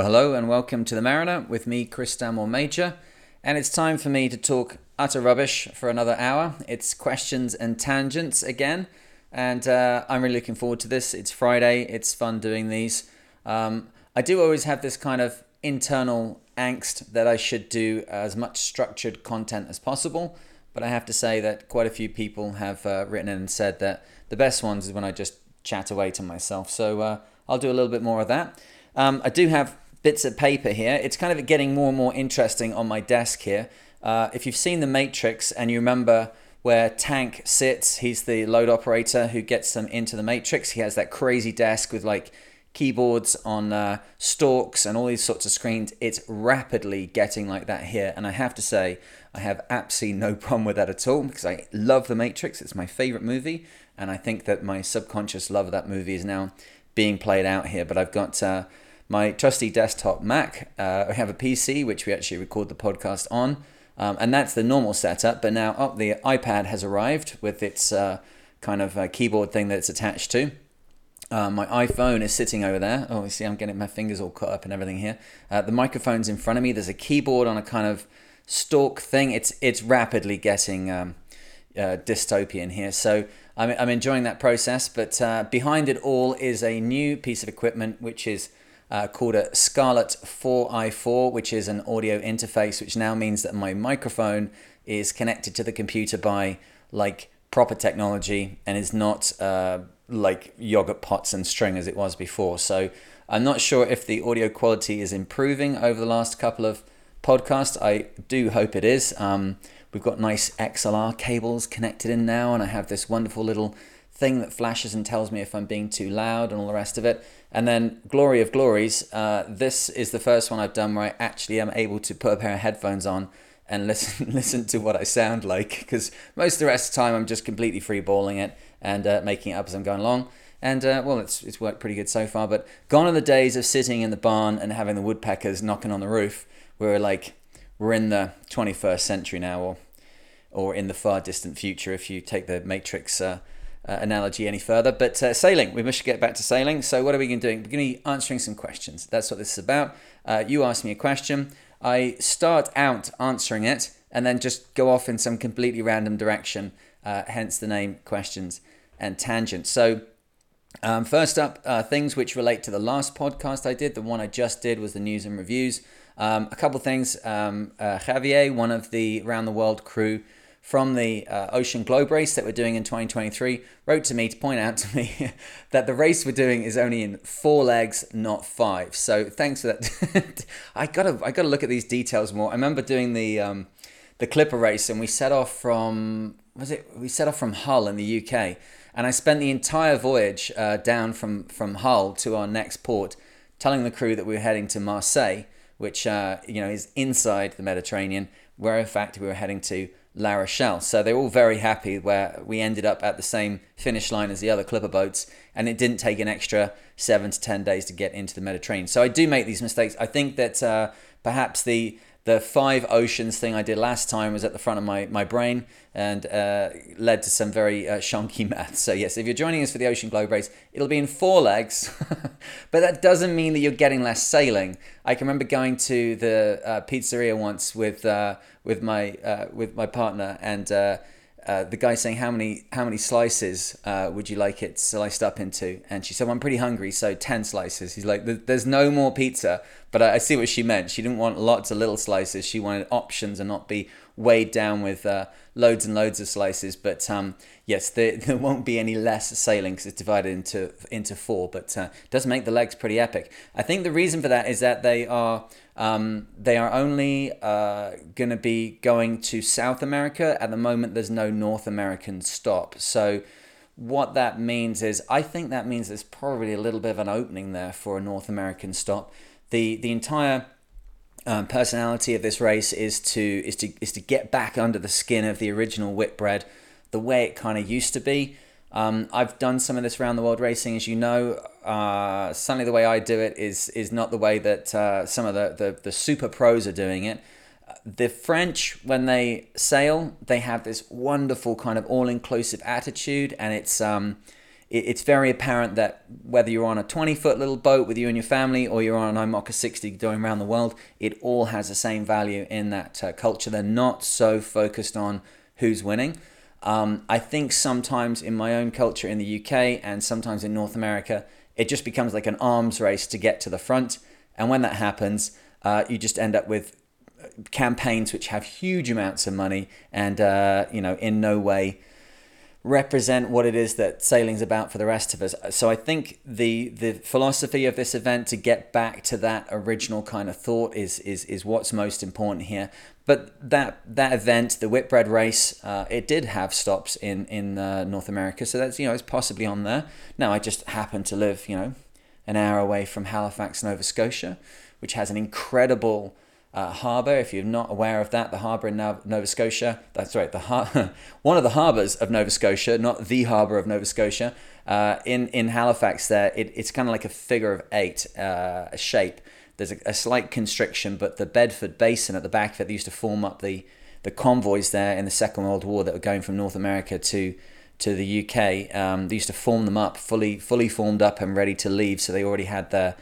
Well, hello and welcome to the Mariner with me, Chris Stanmore Major. And it's time for me to talk utter rubbish for another hour. It's questions and tangents again. And uh, I'm really looking forward to this. It's Friday, it's fun doing these. Um, I do always have this kind of internal angst that I should do as much structured content as possible. But I have to say that quite a few people have uh, written in and said that the best ones is when I just chat away to myself. So uh, I'll do a little bit more of that. Um, I do have bits of paper here. It's kind of getting more and more interesting on my desk here. Uh, if you've seen The Matrix and you remember where Tank sits, he's the load operator who gets them into the Matrix. He has that crazy desk with like keyboards on uh, stalks and all these sorts of screens. It's rapidly getting like that here. And I have to say, I have absolutely no problem with that at all because I love The Matrix. It's my favorite movie. And I think that my subconscious love of that movie is now being played out here. But I've got uh, my trusty desktop Mac. Uh, have a PC, which we actually record the podcast on. Um, and that's the normal setup. But now, oh, the iPad has arrived with its uh, kind of uh, keyboard thing that it's attached to. Uh, my iPhone is sitting over there. Oh, you see, I'm getting my fingers all cut up and everything here. Uh, the microphone's in front of me. There's a keyboard on a kind of stalk thing. It's it's rapidly getting um, uh, dystopian here. So I'm, I'm enjoying that process. But uh, behind it all is a new piece of equipment, which is uh, called a Scarlett 4i4, which is an audio interface, which now means that my microphone is connected to the computer by like proper technology and is not uh, like yogurt pots and string as it was before. So I'm not sure if the audio quality is improving over the last couple of podcasts. I do hope it is. Um, we've got nice XLR cables connected in now, and I have this wonderful little thing that flashes and tells me if I'm being too loud and all the rest of it. And then, glory of glories, uh, this is the first one I've done where I actually am able to put a pair of headphones on and listen listen to what I sound like. Because most of the rest of the time I'm just completely freeballing it and uh, making it up as I'm going along. And uh, well, it's it's worked pretty good so far. But gone are the days of sitting in the barn and having the woodpeckers knocking on the roof. We're like we're in the 21st century now, or or in the far distant future if you take the Matrix uh, analogy any further. But uh, sailing, we must get back to sailing. So, what are we going to do? We're going to be answering some questions. That's what this is about. Uh, you ask me a question, I start out answering it, and then just go off in some completely random direction, uh, hence the name questions and tangents. So, um, first up, uh, things which relate to the last podcast I did. The one I just did was the news and reviews. Um, a couple things. Um, uh, Javier, one of the Around the World crew, from the uh, Ocean Globe race that we're doing in 2023 wrote to me to point out to me that the race we're doing is only in four legs, not five. So thanks for that. I gotta I gotta look at these details more. I remember doing the um, the Clipper race and we set off from was it we set off from Hull in the UK and I spent the entire voyage uh, down from from Hull to our next port, telling the crew that we were heading to Marseille, which uh, you know is inside the Mediterranean, where in fact we were heading to La Rochelle. So they're all very happy where we ended up at the same finish line as the other clipper boats, and it didn't take an extra seven to ten days to get into the Mediterranean. So I do make these mistakes. I think that uh, perhaps the the five oceans thing I did last time was at the front of my, my brain and uh, led to some very uh, shonky maths. So, yes, if you're joining us for the Ocean Globe race, it'll be in four legs, but that doesn't mean that you're getting less sailing. I can remember going to the uh, pizzeria once with, uh, with, my, uh, with my partner and uh, the guy saying how many how many slices uh, would you like it sliced up into? And she said well, i'm pretty hungry so 10 slices. He's like there's no more pizza. But I, I, see what she meant. She didn't want lots of little slices. She wanted options and not be weighed down with uh, loads and loads of slices but um, yes there, there won't be any less sailing because it's divided into into four but uh, does make the legs pretty epic i think the reason for that is that they are um, they are only uh, going to be going to South America. At the moment, there's no North American stop. So, what that means is, I think that means there's probably a little bit of an opening there for a North American stop. The, the entire um, personality of this race is to is to is to get back under the skin of the original Whitbread, the way it kind of used to be. Um, I've done some of this around the world racing, as you know. Uh, certainly, the way I do it is is not the way that uh, some of the, the, the super pros are doing it. The French, when they sail, they have this wonderful kind of all inclusive attitude, and it's um, it's very apparent that whether you're on a 20 foot little boat with you and your family or you're on an IMOCA 60 going around the world, it all has the same value in that uh, culture. They're not so focused on who's winning. Um, I think sometimes in my own culture in the UK and sometimes in North America, it just becomes like an arms race to get to the front. And when that happens, uh, you just end up with campaigns which have huge amounts of money and, uh, you know, in no way represent what it is that sailing's about for the rest of us. So I think the the philosophy of this event to get back to that original kind of thought is is is what's most important here. But that that event, the Whitbread race, uh, it did have stops in in uh, North America, so that's you know it's possibly on there. Now I just happen to live you know an hour away from Halifax, Nova Scotia, which has an incredible uh, harbour. If you're not aware of that, the harbour in Nova Scotia, that's right, the har- one of the harbours of Nova Scotia, not the harbour of Nova Scotia, uh, in, in Halifax there, it, it's kind of like a figure of eight uh, shape. There's a, a, slight constriction, but the Bedford Basin at the back of it used to form up the, the convoys there in the Second World War that were going from North America to to the UK. Um, they used to form them up, fully fully formed up and ready to leave. So they already had their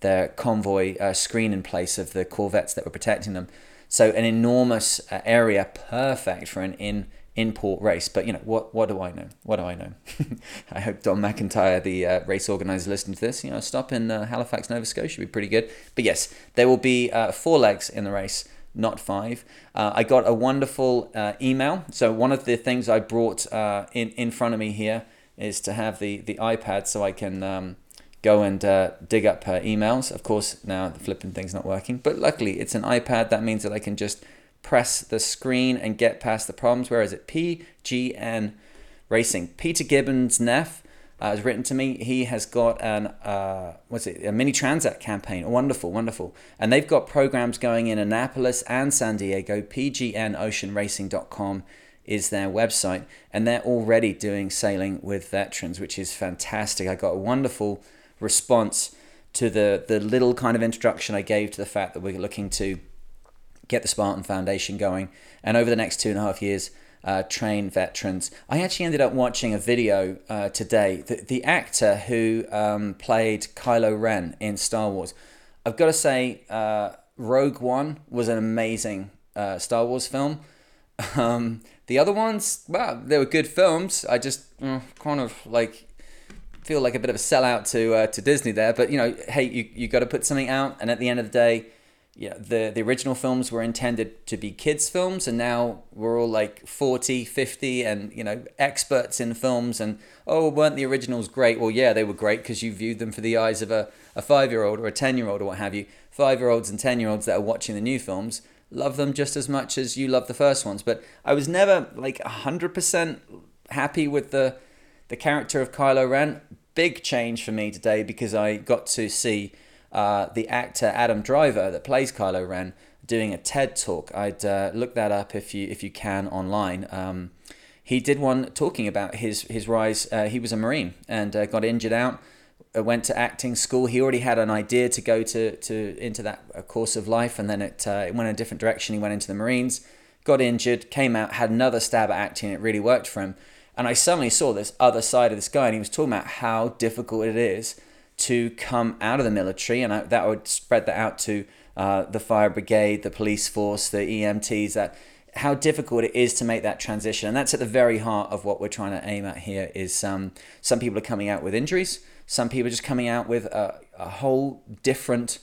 their convoy uh, screen in place of the corvettes that were protecting them. So an enormous uh, area, perfect for an in in-port race. But you know what? What do I know? What do I know? I hope Don McIntyre, the uh, race organizer, listening to this. You know, stop in uh, Halifax, Nova Scotia, would be pretty good. But yes, there will be uh, four legs in the race, not five. Uh, I got a wonderful uh, email. So one of the things I brought uh, in in front of me here is to have the the iPad so I can. Um, go and uh, dig up her emails. Of course, now the flipping thing's not working, but luckily it's an iPad. That means that I can just press the screen and get past the problems. Where is it? PGN Racing. Peter Gibbons Neff uh, has written to me. He has got an uh, what's it? A mini Transat campaign. Wonderful, wonderful. And they've got programs going in Annapolis and San Diego. PGNOceanRacing.com is their website, and they're already doing sailing with veterans, which is fantastic. I got a wonderful response to the the little kind of introduction I gave to the fact that we're looking to get the Spartan Foundation going, and over the next two and a half years, uh, train veterans. I actually ended up watching a video uh, today. The, the actor who um, played Kylo Ren in Star Wars, I've got to say, uh, Rogue One was an amazing uh, Star Wars film. Um, the other ones, well, they were good films. I just uh, kind of like feel like a bit of a sellout to uh, to Disney there, but you know, hey, you you got to put something out, and at the end of the day, yeah, the the original films were intended to be kids films, and now we're all like 40, 50, and you know, experts in films, and oh, weren't the originals great? Well, yeah, they were great because you viewed them for the eyes of a, a five year old or a ten year old or what have you. Five year olds and ten year olds that are watching the new films love them just as much as you love the first ones, but I was never like hundred percent happy with the the character of Kylo Ren. Big change for me today because I got to see uh, the actor Adam Driver that plays Kylo Ren doing a TED talk. I'd uh, look that up if you if you can online. Um, he did one talking about his his rise. Uh, he was a Marine and uh, got injured out. Uh, went to acting school. He already had an idea to go to, to into that uh, course of life, and then it, it went in a different direction. He went into the Marines, got injured, came out, had another stab at acting. It really worked for him and I suddenly saw this other side of this guy, and he was talking about how difficult it is to come out of the military, and I, that would spread that out to uh, the fire brigade, the police force, the EMTs. That how difficult it is to make that transition, and that's at the very heart of what we're trying to aim at here. Is um, some people are coming out with injuries, some people are just coming out with a, a whole different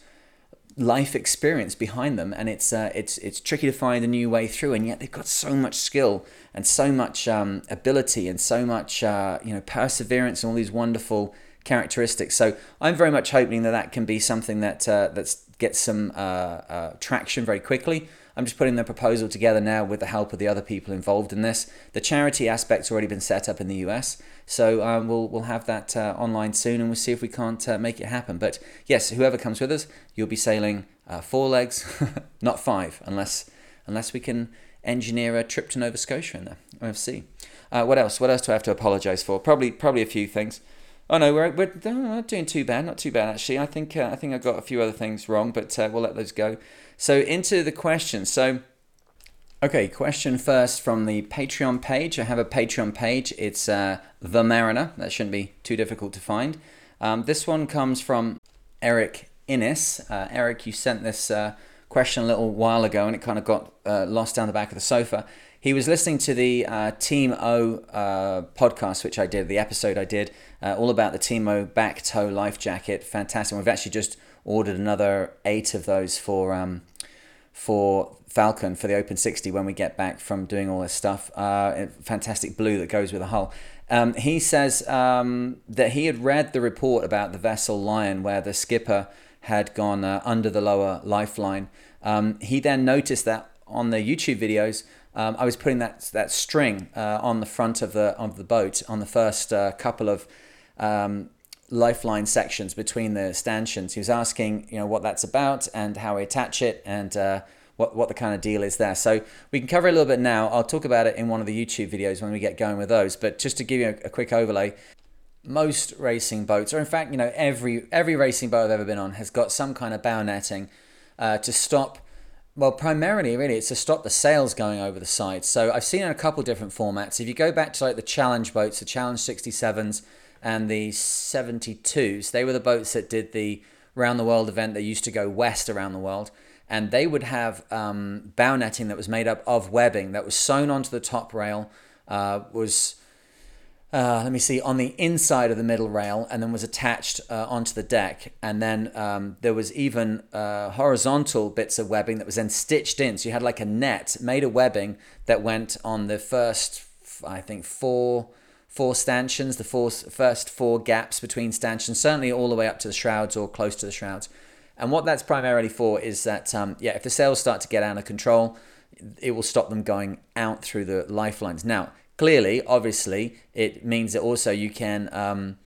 life experience behind them, and it's uh, it's it's tricky to find a new way through. And yet they've got so much skill and so much um, ability and so much uh, you know perseverance and all these wonderful characteristics. So I'm very much hoping that that can be something that uh, that gets some uh, uh, traction very quickly. I'm just putting the proposal together now with the help of the other people involved in this. The charity aspect's already been set up in the US, so um, we'll we'll have that uh, online soon, and we'll see if we can't uh, make it happen. But yes, whoever comes with us, you'll be sailing uh, four legs, not five, unless unless we can engineer a trip to Nova Scotia in there. OFC. Uh, what else? What else do I have to apologise for? Probably probably a few things. Oh no, we're, we're not doing too bad. Not too bad actually. I think uh, I think I got a few other things wrong, but uh, we'll let those go. So into the questions. So Okay, question first from the Patreon page. I have a Patreon page. It's uh, The Mariner. That shouldn't be too difficult to find. Um, this one comes from Eric Innes. Uh, Eric, you sent this uh, question a little while ago and it kind of got uh, lost down the back of the sofa. He was listening to the uh, Team O uh, podcast, which I did, the episode I did, all about the Team O BackTow life jacket. Fantastic. We've actually just ordered another eight of those for. Um, for Falcon for the Open 60 when we get back from doing all this stuff. Uh, fantastic blue that goes with the hull. Um, he says um, that he had read the report about the vessel Lion where the skipper had gone uh, under the lower lifeline. Um, he then noticed that on the YouTube videos, um, I was putting that that string uh, on the front of the of the boat on the first uh, couple of um, lifeline sections between the stanchions. He was asking, you know, what that's about and how we attach it and uh, what, what the kind of deal is there. So we can cover a little bit now. I'll talk about it in one of the YouTube videos when we get going with those. But just to give you a, a quick overlay, most racing boats, or in fact, you know, every every racing boat I've ever been on has got some kind of bow netting uh, to stop. Well, primarily, really, it's to stop the sails going over the side. So I've seen in a couple different formats. If you go back to like the challenge boats, the challenge 67s, and the 72s. They were the boats that did the round the world event that used to go west around the world. And they would have um, bow netting that was made up of webbing that was sewn onto the top rail, uh, was, uh, let me see, on the inside of the middle rail, and then was attached uh, onto the deck. And then um, there was even uh, horizontal bits of webbing that was then stitched in. So you had like a net made of webbing that went on the first, I think, four four stanchions, the four, first four gaps between stanchions, certainly all the way up to the shrouds or close to the shrouds. And what that's primarily for is that, um, yeah, if the sails start to get out of control, it will stop them going out through the lifelines. Now, clearly, obviously, it means that also you can. Um,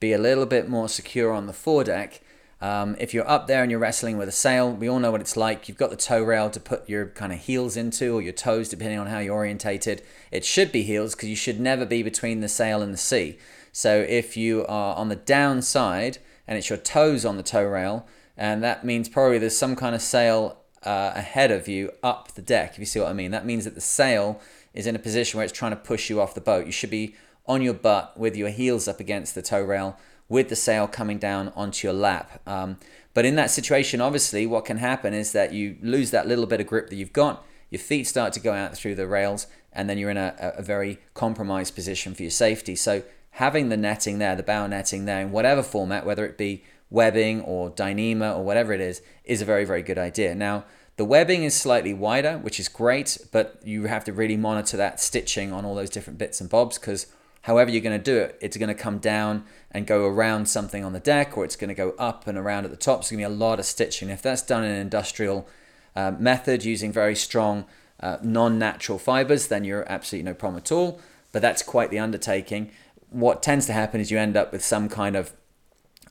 be a little bit more secure on the foredeck um, if you're up there and you're wrestling with a sail, we all know what it's like. You've got the toe rail to put your kind of heels into or your toes, depending on how you're orientated. It should be heels because you should never be between the sail and the sea. So if you are on the downside and it's your toes on the toe rail, and that means probably there's some kind of sail uh, ahead of you up the deck, if you see what I mean. That means that the sail is in a position where it's trying to push you off the boat. You should be on your butt with your heels up against the toe rail with the sail coming down onto your lap. Um, but in that situation, obviously, what can happen is that you lose that little bit of grip that you've got, your feet start to go out through the rails, and then you're in a, a very compromised position for your safety. So having the netting there, the bow netting there, in whatever format, whether it be webbing or Dyneema or whatever it is, is a very, very good idea. Now, the webbing is slightly wider, which is great, but you have to really monitor that stitching on all those different bits and bobs because however you're going to do it, it's going to come down and go around something on the deck, or it's going to go up and around at the top. So it's going to be a lot of stitching. If that's done in an industrial uh, method using very strong uh, non-natural fibers, then you're absolutely no problem at all. But that's quite the undertaking. What tends to happen is you end up with some kind of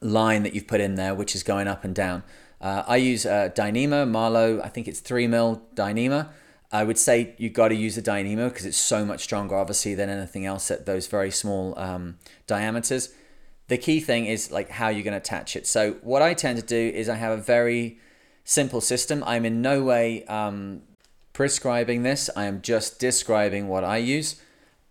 line that you've put in there, which is going up and down. Uh, I use uh, Dyneema, Marlow, I think it's 3 mil Dyneema. I would say you've got to use a Dyneema because it's so much stronger, obviously, than anything else at those very small um, diameters. The key thing is like how you're going to attach it. So what I tend to do is I have a very simple system. I'm in no way um, prescribing this. I am just describing what I use.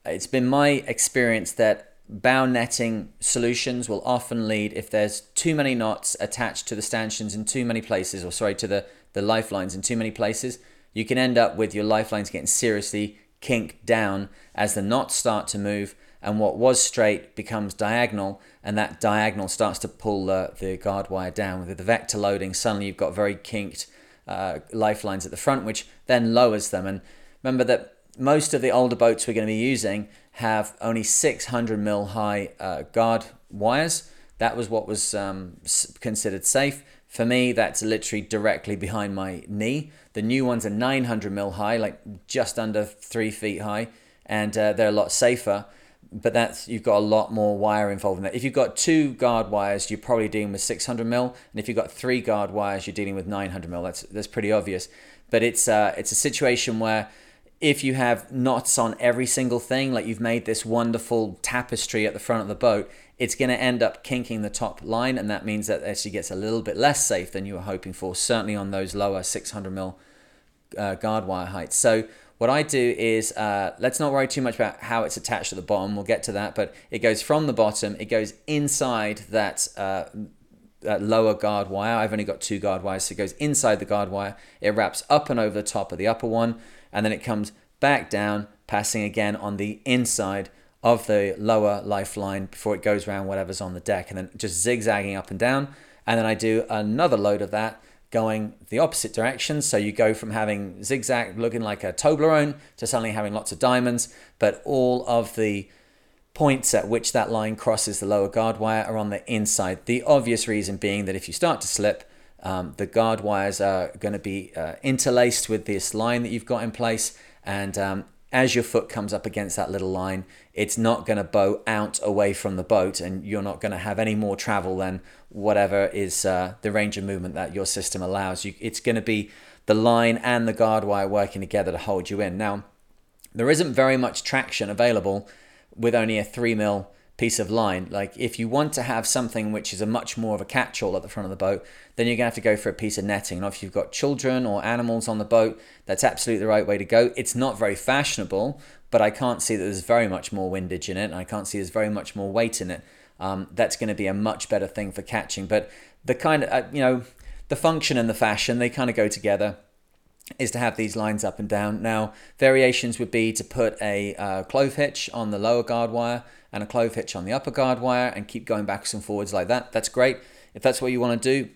It's been my experience that bow netting solutions will often lead if there's too many knots attached to the stanchions in too many places, or sorry, to the, the lifelines in too many places you can end up with your lifelines getting seriously kinked down as the knots start to move and what was straight becomes diagonal and that diagonal starts to pull the, the guard wire down. With the vector loading suddenly you've got very kinked uh, lifelines at the front which then lowers them. And remember that most of the older boats we're going to be using have only 600 mil high uh, guard wires. That was what was um, considered safe. For me, that's literally directly behind my knee. The new ones are 900 mil high, like just under three feet high, and uh, they're a lot safer. But that's you've got a lot more wire involved in that. If you've got two guard wires, you're probably dealing with 600 mil, and if you've got three guard wires, you're dealing with 900 mil. That's that's pretty obvious. But it's uh, it's a situation where if you have knots on every single thing, like you've made this wonderful tapestry at the front of the boat, it's going to end up kinking the top line, and that means that it actually gets a little bit less safe than you were hoping for, certainly on those lower 600 mil uh, guard wire heights. So what I do is, uh, let's not worry too much about how it's attached to the bottom. We'll get to that, but it goes from the bottom, it goes inside that, uh, that lower guard wire. I've only got two guard wires, so it goes inside the guard wire. It wraps up and over the top of the upper one, and then it comes back down, passing again on the inside of the lower lifeline before it goes around whatever's on the deck, and then just zigzagging up and down. And then I do another load of that going the opposite direction. So you go from having zigzag looking like a Toblerone to suddenly having lots of diamonds, but all of the points at which that line crosses the lower guard wire are on the inside. The obvious reason being that if you start to slip, um, the guard wires are going to be uh, interlaced with this line that you've got in place, and um, as your foot comes up against that little line, it's not going to bow out away from the boat, and you're not going to have any more travel than whatever is uh, the range of movement that your system allows. You, it's going to be the line and the guard wire working together to hold you in. Now, there isn't very much traction available with only a three mil piece of line. Like if you want to have something which is a much more of a catch-all at the front of the boat, then you're gonna have to go for a piece of netting. And if you've got children or animals on the boat, that's absolutely the right way to go. It's not very fashionable, but I can't see that there's very much more windage in it, and I can't see there's very much more weight in it. Um, that's going to be a much better thing for catching. But the kind of uh, you know the function and the fashion they kind of go together is to have these lines up and down. Now, variations would be to put a uh, clove hitch on the lower guard wire and a clove hitch on the upper guard wire and keep going backwards and forwards like that. That's great. If that's what you want to do,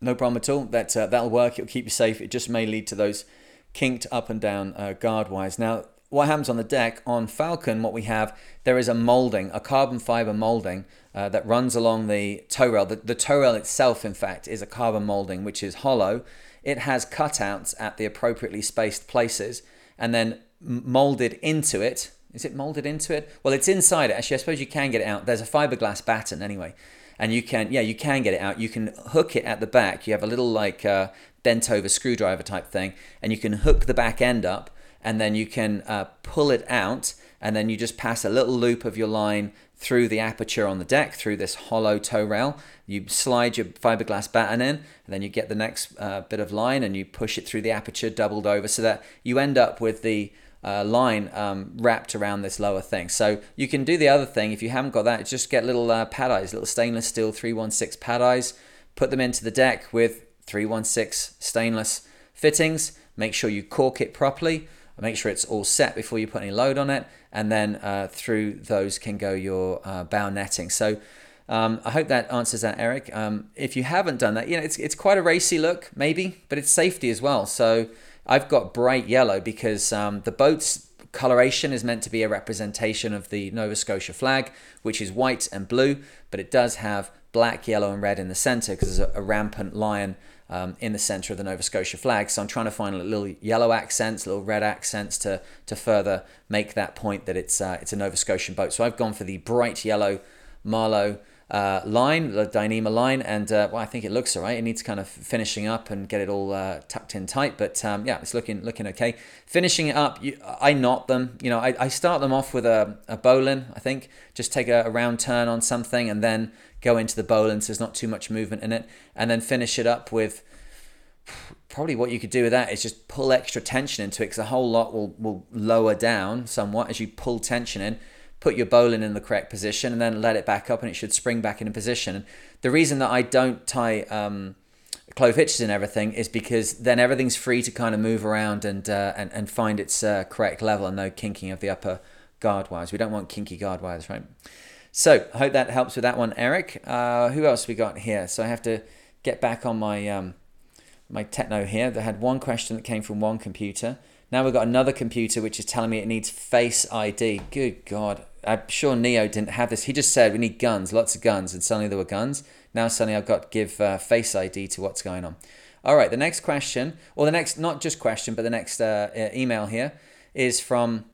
no problem at all. That, uh, that'll work. It'll keep you safe. It just may lead to those kinked up and down uh, guard wires. Now, what happens on the deck on Falcon, what we have, there is a molding, a carbon fiber molding uh, that runs along the toe rail. The, the toe rail itself, in fact, is a carbon molding which is hollow it has cutouts at the appropriately spaced places and then molded into it. Is it molded into it? Well, it's inside it. Actually, I suppose you can get it out. There's a fiberglass batten anyway. And you can, yeah, you can get it out. You can hook it at the back. You have a little like uh, bent over screwdriver type thing, and you can hook the back end up, and then you can uh, pull it out, and then you just pass a little loop of your line through the aperture on the deck through this hollow toe rail. You slide your fiberglass batten in, and then you get the next uh, bit of line and you push it through the aperture doubled over so that you end up with the uh, line um, wrapped around this lower thing. So you can do the other thing if you haven't got that, just get little uh, pad eyes, little stainless steel 316 pad eyes, put them into the deck with 316 stainless fittings. Make sure you caulk it properly make sure it's all set before you put any load on it, and then uh, through those can go your uh, bow netting. So um, I hope that answers that, Eric. Um, if you haven't done that, you know it's it's quite a racy look, maybe, but it's safety as well. So I've got bright yellow because um, the boat's coloration is meant to be a representation of the Nova Scotia flag, which is white and blue, but it does have black, yellow, and red in the center because there's a, a rampant lion um, in the center of the Nova Scotia flag. So I'm trying to find a little yellow accents, little red accents to to further make that point that it's uh, it's a Nova Scotian boat. So I've gone for the bright yellow Marlow uh, line, the Dyneema line, and uh, well, I think it looks all right. It needs kind of finishing up and get it all uh, tucked in tight, but um, yeah, it's looking looking okay. Finishing it up, you, I knot them. You know, I, I start them off with a, a bowline. I think just take a, a round turn on something and then go into the bowline so there's not too much movement in it, and then finish it up with probably what you could do with that is just pull extra tension into it because the whole lot will, will lower down somewhat as you pull tension in put your bowline in the correct position and then let it back up and it should spring back into position. And the reason that I don't tie um, clove hitches and everything is because then everything's free to kind of move around and uh, and, and find its uh, correct level and no kinking of the upper guard wires. We don't want kinky guard wires, right? So I hope that helps with that one, Eric. Uh, who else we got here? So I have to get back on my um, my techno here. That had one question that came from one computer. Now we've got another computer which is telling me it needs Face ID. Good God. I'm sure Neo didn't have this. He just said we need guns, lots of guns, and suddenly there were guns. Now suddenly I've got to give uh, Face ID to what's going on. All right, the next question, or the next, not just question, but the next uh, email here is from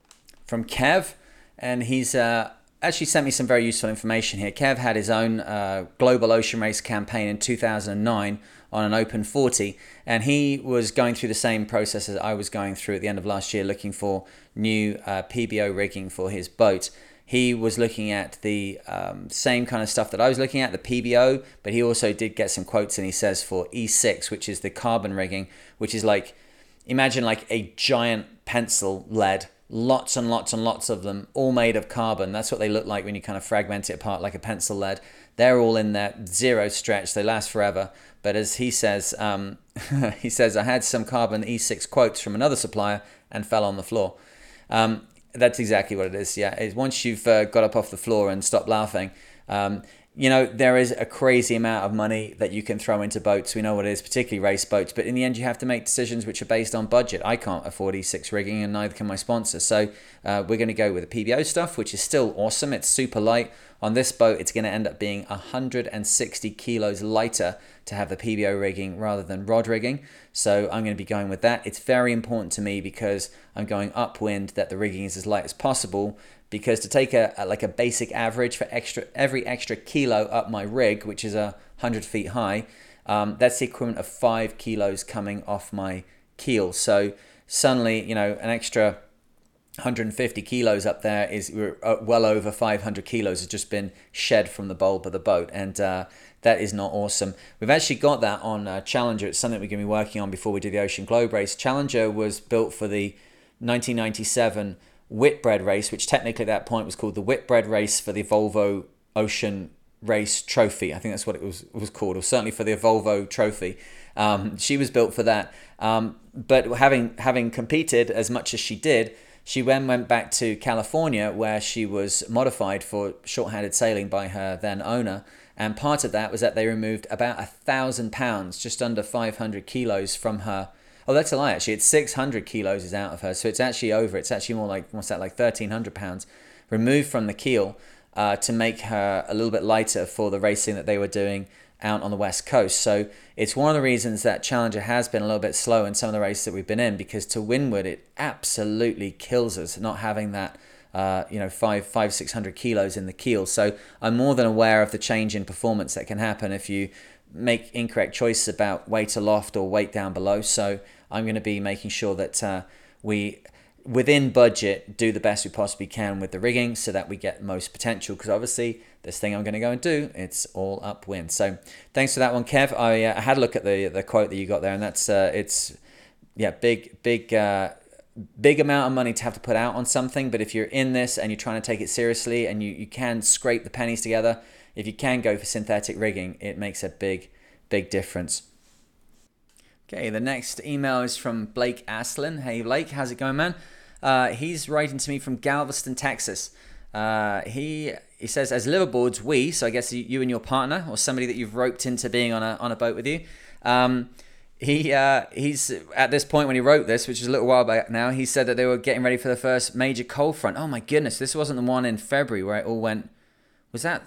from Kev, and he's uh, actually sent me some very useful information here. Kev had his own uh, global ocean race campaign in 2009 on an open 40, and he was going through the same process as I was going through at the end of last year, looking for new uh, PBO rigging for his boat. He was looking at the um, same kind of stuff that I was looking at, the PBO, but he also did get some quotes, and he says for E6, which is the carbon rigging, which is like imagine like a giant pencil lead lots and lots and lots of them, all made of carbon. That's what they look like when you kind of fragment it apart like a pencil lead. They're all in there, zero stretch. They last forever. But as he says, um, he says, I had some carbon E6 quotes from another supplier and fell on the floor. Um, that's exactly what it is. Yeah, it's once you've uh, got up off the floor and stopped laughing, um, you know, there is a crazy amount of money that you can throw into boats. We know what it is, particularly race boats. But in the end, you have to make decisions which are based on budget. I can't afford E6 rigging, and neither can my sponsor. So uh, we're going to go with the PBO stuff, which is still awesome. It's super light. On this boat, it's going to end up being 160 kilos lighter to have the PBO rigging rather than rod rigging. So I'm going to be going with that. It's very important to me because I'm going upwind that the rigging is as light as possible because to take a, a, like a basic average for extra every extra kilo up my rig, which is a hundred feet high, um, that's the equivalent of five kilos coming off my keel. So suddenly, you know, an extra 150 kilos up there is uh, well over 500 kilos has just been shed from the bulb of the boat, and uh, that is not awesome. We've actually got that on uh, Challenger. It's something we're going to be working on before we do the Ocean Globe race. Challenger was built for the 1997 Whitbread race, which technically at that point was called the Whitbread race for the Volvo Ocean Race Trophy. I think that's what it was was called, or certainly for the Volvo Trophy. Um, she was built for that. Um, but having having competed as much as she did, she then went back to California where she was modified for short-handed sailing by her then owner. And part of that was that they removed about a thousand pounds, just under 500 kilos from her Oh, that's a lie. Actually, it's 600 kilos is out of her, so it's actually over. It's actually more like what's that? Like 1,300 pounds removed from the keel uh, to make her a little bit lighter for the racing that they were doing out on the west coast. So it's one of the reasons that Challenger has been a little bit slow in some of the races that we've been in because to windward it absolutely kills us not having that. Uh, you know, five, five, six hundred kilos in the keel. So I'm more than aware of the change in performance that can happen if you make incorrect choices about weight aloft or weight down below. So I'm going to be making sure that uh, we, within budget, do the best we possibly can with the rigging so that we get most potential. Because obviously, this thing I'm going to go and do, it's all upwind. So thanks for that one, Kev. I, uh, had a look at the the quote that you got there, and that's uh, it's yeah, big big. Uh, big amount of money to have to put out on something but if you're in this and you're trying to take it seriously and you, you can scrape the pennies together if you can go for synthetic rigging it makes a big big difference Okay, the next email is from Blake Aslin. Hey, Blake, how's it going, man? Uh, he's writing to me from Galveston, Texas. Uh, he he says, as liveaboards, we, so I guess you and your partner or somebody that you've roped into being on a, on a boat with you, um, he uh, he's at this point when he wrote this, which is a little while back now, he said that they were getting ready for the first major cold front. Oh my goodness, this wasn't the one in February where it all went. Was that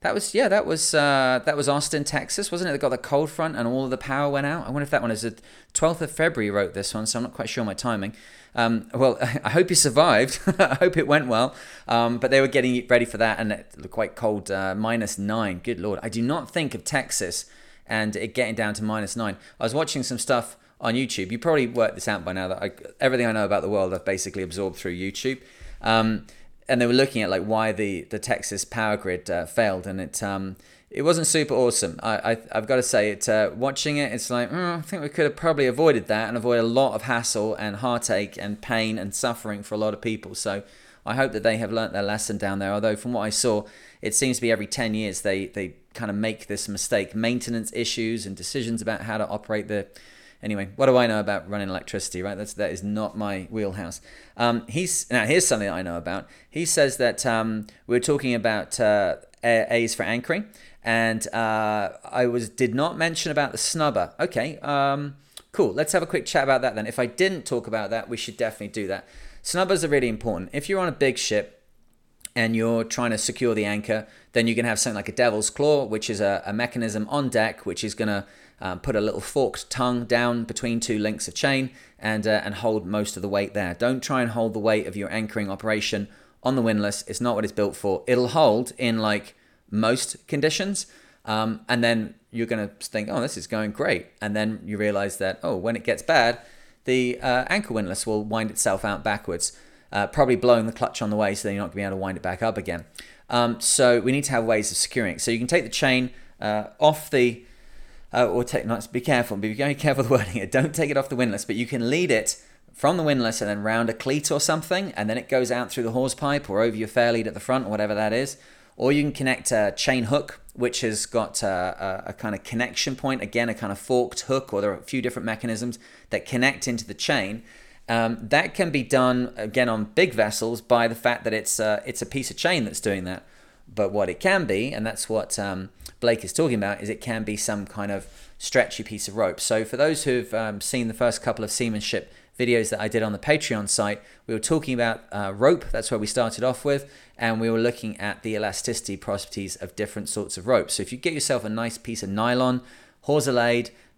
that was yeah, that was uh, that was Austin, Texas, wasn't it? They got the cold front and all of the power went out. I wonder if that one is the 12th of February. Wrote this one, so I'm not quite sure my timing. Um, well, I hope you survived. I hope it went well. Um, but they were getting ready for that, and it looked quite cold, uh, minus nine. Good lord, I do not think of Texas and it getting down to minus nine. I was watching some stuff on YouTube. You probably worked this out by now that I, everything I know about the world I've basically absorbed through YouTube. Um, and they were looking at like why the the Texas power grid uh, failed, and it um it wasn't super awesome. I, I have got to say it. Uh, watching it, it's like mm, I think we could have probably avoided that and avoid a lot of hassle and heartache and pain and suffering for a lot of people. So I hope that they have learnt their lesson down there. Although from what I saw, it seems to be every ten years they they kind of make this mistake, maintenance issues and decisions about how to operate the Anyway, what do I know about running electricity, right? That's that is not my wheelhouse. Um, he's now here's something I know about. He says that um, we are talking about uh, A's for anchoring, and uh, I was did not mention about the snubber. Okay, um, cool. Let's have a quick chat about that then. If I didn't talk about that, we should definitely do that. Snubbers are really important. If you're on a big ship and you're trying to secure the anchor, then you can have something like a devil's claw, which is a, a mechanism on deck which is going to um, put a little forked tongue down between two links of chain and, uh, and hold most of the weight there. Don't try and hold the weight of your anchoring operation on the windlass. It's not what it's built for. It'll hold in like most conditions. Um, and then you're going to think, oh, this is going great. And then you realize that, oh, when it gets bad, the uh, anchor windlass will wind itself out backwards, uh, probably blowing the clutch on the way so then you're not going to be able to wind it back up again. Um, so we need to have ways of securing it. So you can take the chain uh, off the, uh, or take, not, be careful, be very careful with the wording it. Don't take it off the windlass, but you can lead it from the windlass and then round a cleat or something, and then it goes out through the hawse pipe or over your fair lead at the front or whatever that is. Or you can connect a chain hook, which has got a, a, a kind of connection point, again, a kind of forked hook, or there are a few different mechanisms that connect into the chain. Um, that can be done again on big vessels by the fact that it's uh, it's a piece of chain that's doing that. But what it can be, and that's what um, Blake is talking about, is it can be some kind of stretchy piece of rope. So for those who've um, seen the first couple of seamanship videos that I did on the Patreon site, we were talking about uh, rope. That's where we started off with, and we were looking at the elasticity properties of different sorts of rope. So if you get yourself a nice piece of nylon, hawser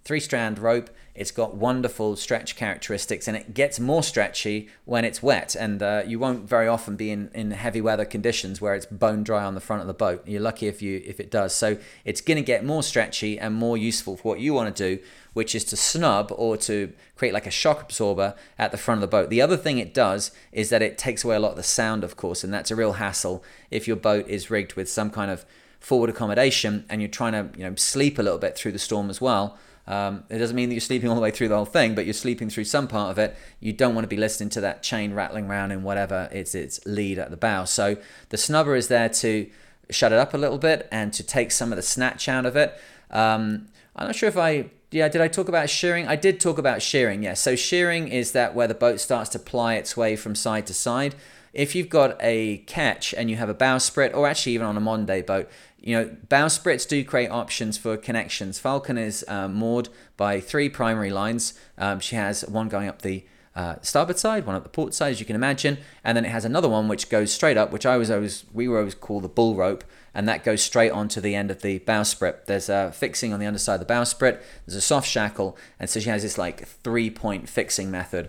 three strand rope, it's got wonderful stretch characteristics and it gets more stretchy when it's wet. And uh, you won't very often be in, in heavy weather conditions where it's bone dry on the front of the boat. You're lucky if you if it does. So it's going to get more stretchy and more useful for what you want to do, which is to snub or to create like a shock absorber at the front of the boat. The other thing it does is that it takes away a lot of the sound, of course, and that's a real hassle if your boat is rigged with some kind of forward accommodation and you're trying to you know sleep a little bit through the storm as well um, it doesn't mean that you're sleeping all the way through the whole thing, but you're sleeping through some part of it. You don't want to be listening to that chain rattling around in whatever it's its lead at the bow. So the snubber is there to shut it up a little bit and to take some of the snatch out of it. Um, I'm not sure if I yeah, did I talk about shearing? I did talk about shearing, yes. So shearing is that where the boat starts to ply its way from side to side. If you've got a ketch and you have a bowsprit, or actually even on a modern day boat, you know, bowsprits do create options for connections. Falcon is uh, moored by three primary lines. Um, she has one going up the uh, starboard side, one up the port side, as you can imagine, and then it has another one which goes straight up, which I was always we were always call the bull rope, and that goes straight onto the end of the bowsprit. There's a fixing on the underside of the bowsprit. There's a soft shackle, and so she has this like three point fixing method,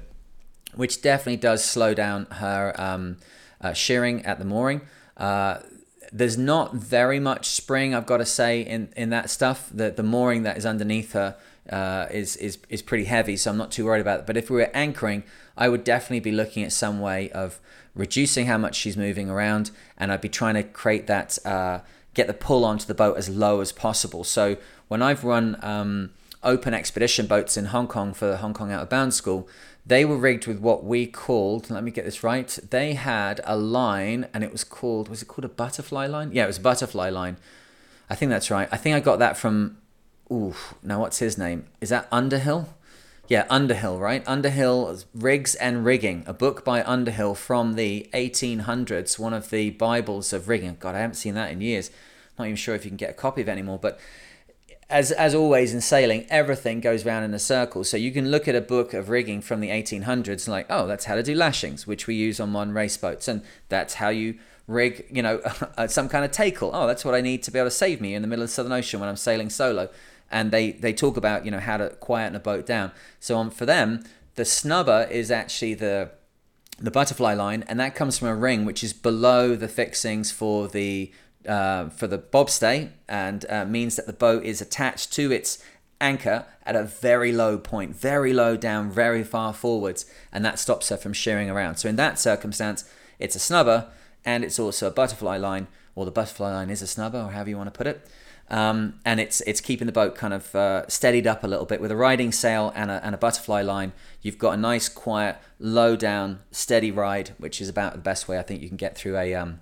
which definitely does slow down her um, uh, shearing at the mooring. Uh, there's not very much spring, I've got to say, in, in that stuff. The, the mooring that is underneath her uh, is, is, is pretty heavy, so I'm not too worried about it. But if we were anchoring, I would definitely be looking at some way of reducing how much she's moving around, and I'd be trying to create that, uh, get the pull onto the boat as low as possible. So when I've run um, open expedition boats in Hong Kong for the Hong Kong Outward Bounds School, they were rigged with what we called, let me get this right, they had a line and it was called, was it called a butterfly line? Yeah, it was a butterfly line. I think that's right. I think I got that from, ooh, now what's his name? Is that Underhill? Yeah, Underhill, right? Underhill, Rigs and Rigging, a book by Underhill from the 1800s, one of the Bibles of rigging. God, I haven't seen that in years. Not even sure if you can get a copy of it anymore, but as as always in sailing, everything goes round in a circle. So you can look at a book of rigging from the 1800s, like, oh, that's how to do lashings, which we use on modern race boats, and that's how you rig, you know, uh, some kind of tackle. Oh, that's what I need to be able to save me in the middle of the Southern Ocean when I'm sailing solo. And they they talk about you know how to quieten a boat down. So on for them, the snubber is actually the the butterfly line, and that comes from a ring which is below the fixings for the uh, for the bobstay and uh, means that the boat is attached to its anchor at a very low point, very low down, very far forwards, and that stops her from shearing around. So in that circumstance, it's a snubber and it's also a butterfly line, or the butterfly line is a snubber, or however you want to put it. Um, and it's it's keeping the boat kind of uh, steadied up a little bit with a riding sail and a, and a butterfly line. You've got a nice, quiet, low down, steady ride, which is about the best way I think you can get through a um,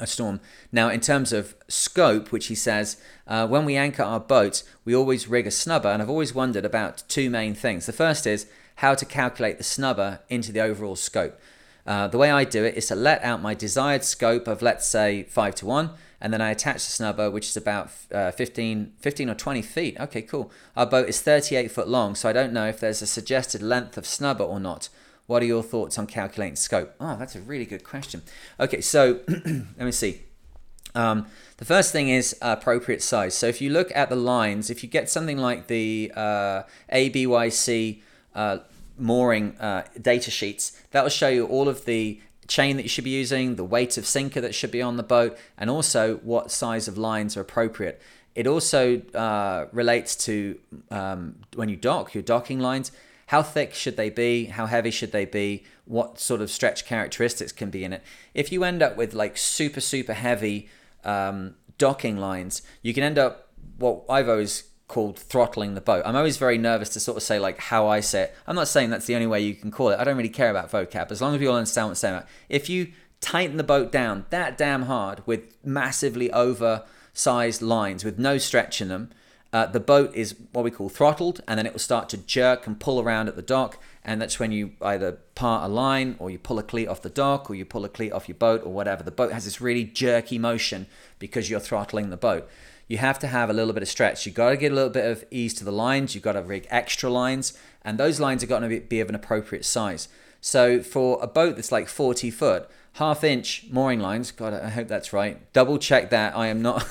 a storm. Now, in terms of scope, which he says, uh, when we anchor our boat, we always rig a snubber, and I've always wondered about two main things. The first is how to calculate the snubber into the overall scope. Uh, the way I do it is to let out my desired scope of, let's say, 5 to 1, and then I attach the snubber, which is about uh, 15, 15 or 20 feet. Okay, cool. Our boat is 38 foot long, so I don't know if there's a suggested length of snubber or not. What are your thoughts on calculating scope? Oh, that's a really good question. Okay, so let me see. Um, the first thing is appropriate size. So if you look at the lines, if you get something like the uh, ABYC uh, mooring uh, data sheets, that will show you all of the chain that you should be using, the weight of sinker that should be on the boat, and also what size of lines are appropriate. It also uh, relates to um, when you dock, your docking lines. How thick should they be? How heavy should they be? What sort of stretch characteristics can be in it? If you end up with like super, super heavy um, docking lines, you can end up what I've always called throttling the boat. I'm always very nervous to sort of say like how I say it. I'm not saying that's the only way you can call it. I don't really care about vocab as long as we all understand what I'm saying. If you tighten the boat down that damn hard with massively oversized lines with no stretch in them, uh, the boat is what we call throttled, and then it will start to jerk and pull around at the dock. And that's when you either part a line, or you pull a cleat off the dock, or you pull a cleat off your boat, or whatever. The boat has this really jerky motion because you're throttling the boat you have to have a little bit of stretch. You've got to get a little bit of ease to the lines. You've got to rig extra lines, and those lines are going to be of an appropriate size. So for a boat that's like 40 foot, half inch mooring lines, God, I hope that's right. Double check that. I am not,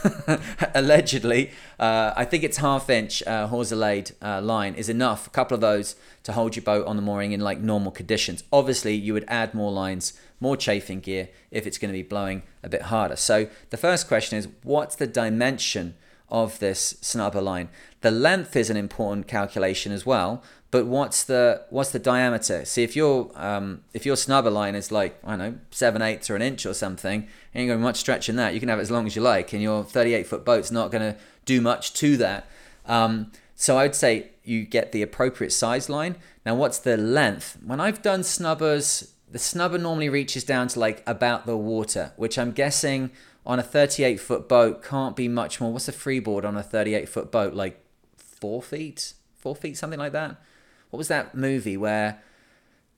allegedly, uh, I think it's half inch uh, hawser uh, line is enough, a couple of those to hold your boat on the mooring in like normal conditions. Obviously, you would add more lines more chafing gear if it's going to be blowing a bit harder. So the first question is what's the dimension of this snubber line? The length is an important calculation as well, but what's the what's the diameter? See if your um, if your snubber line is like I don't know seven eighths or an inch or something, ain't going to be much stretch in that. You can have it as long as you like, and your 38 foot boat's not going to do much to that. Um, so I'd say you get the appropriate size line. Now, what's the length? When I've done snubbers the snubber normally reaches down to like about the water, which I'm guessing on a 38 foot boat can't be much more. What's a freeboard on a 38 foot boat? Like four feet? Four feet, something like that? What was that movie where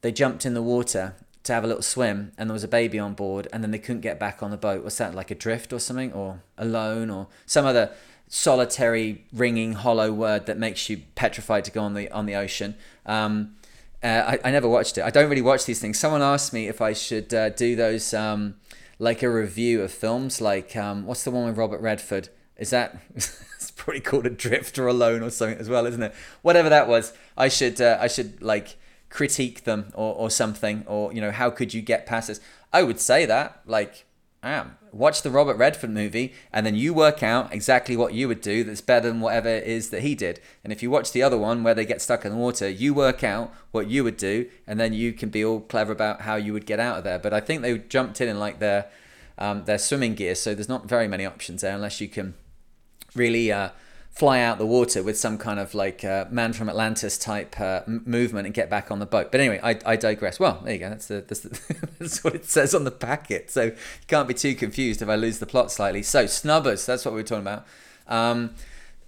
they jumped in the water to have a little swim and there was a baby on board and then they couldn't get back on the boat? Was that like adrift or something? Or alone or some other solitary ringing hollow word that makes you petrified to go on the on the ocean? Um, uh, I, I never watched it. I don't really watch these things. Someone asked me if I should uh, do those, um, like a review of films. Like, um, what's the one with Robert Redford? Is that probably called Adrift or Alone or something as well, isn't it? Whatever that was, I should uh, I should like critique them or, or something, or you know, how could you get past this? I would say that like am. Watch the Robert Redford movie, and then you work out exactly what you would do that's better than whatever it is that he did. And if you watch the other one where they get stuck in the water, you work out what you would do, and then you can be all clever about how you would get out of there. But I think they jumped in in like their um, their swimming gear, so there's not very many options there unless you can really uh, fly out the water with some kind of like uh, man from Atlantis type uh, movement and get back on the boat. But anyway, I, I digress. Well, there you go. That's the, that's, the, that's what it says on the packet. So you can't be too confused if I lose the plot slightly. So snubbers, that's what we are talking about. Um,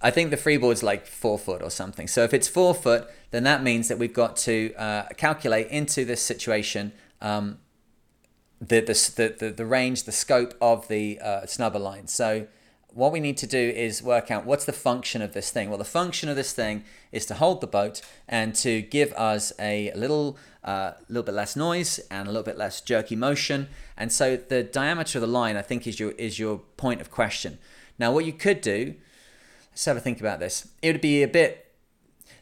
I think the freeboard's like four foot or something. So if it's four foot, then that means that we've got to uh, calculate into this situation um, the, the, the, the range, the scope of the uh, snubber line. So what we need to do is work out what's the function of this thing. Well, the function of this thing is to hold the boat and to give us a little, uh, little bit less noise and a little bit less jerky motion. And so the diameter of the line, I think, is your is your point of question. Now, what you could do, let's have a think about this. It would be a bit.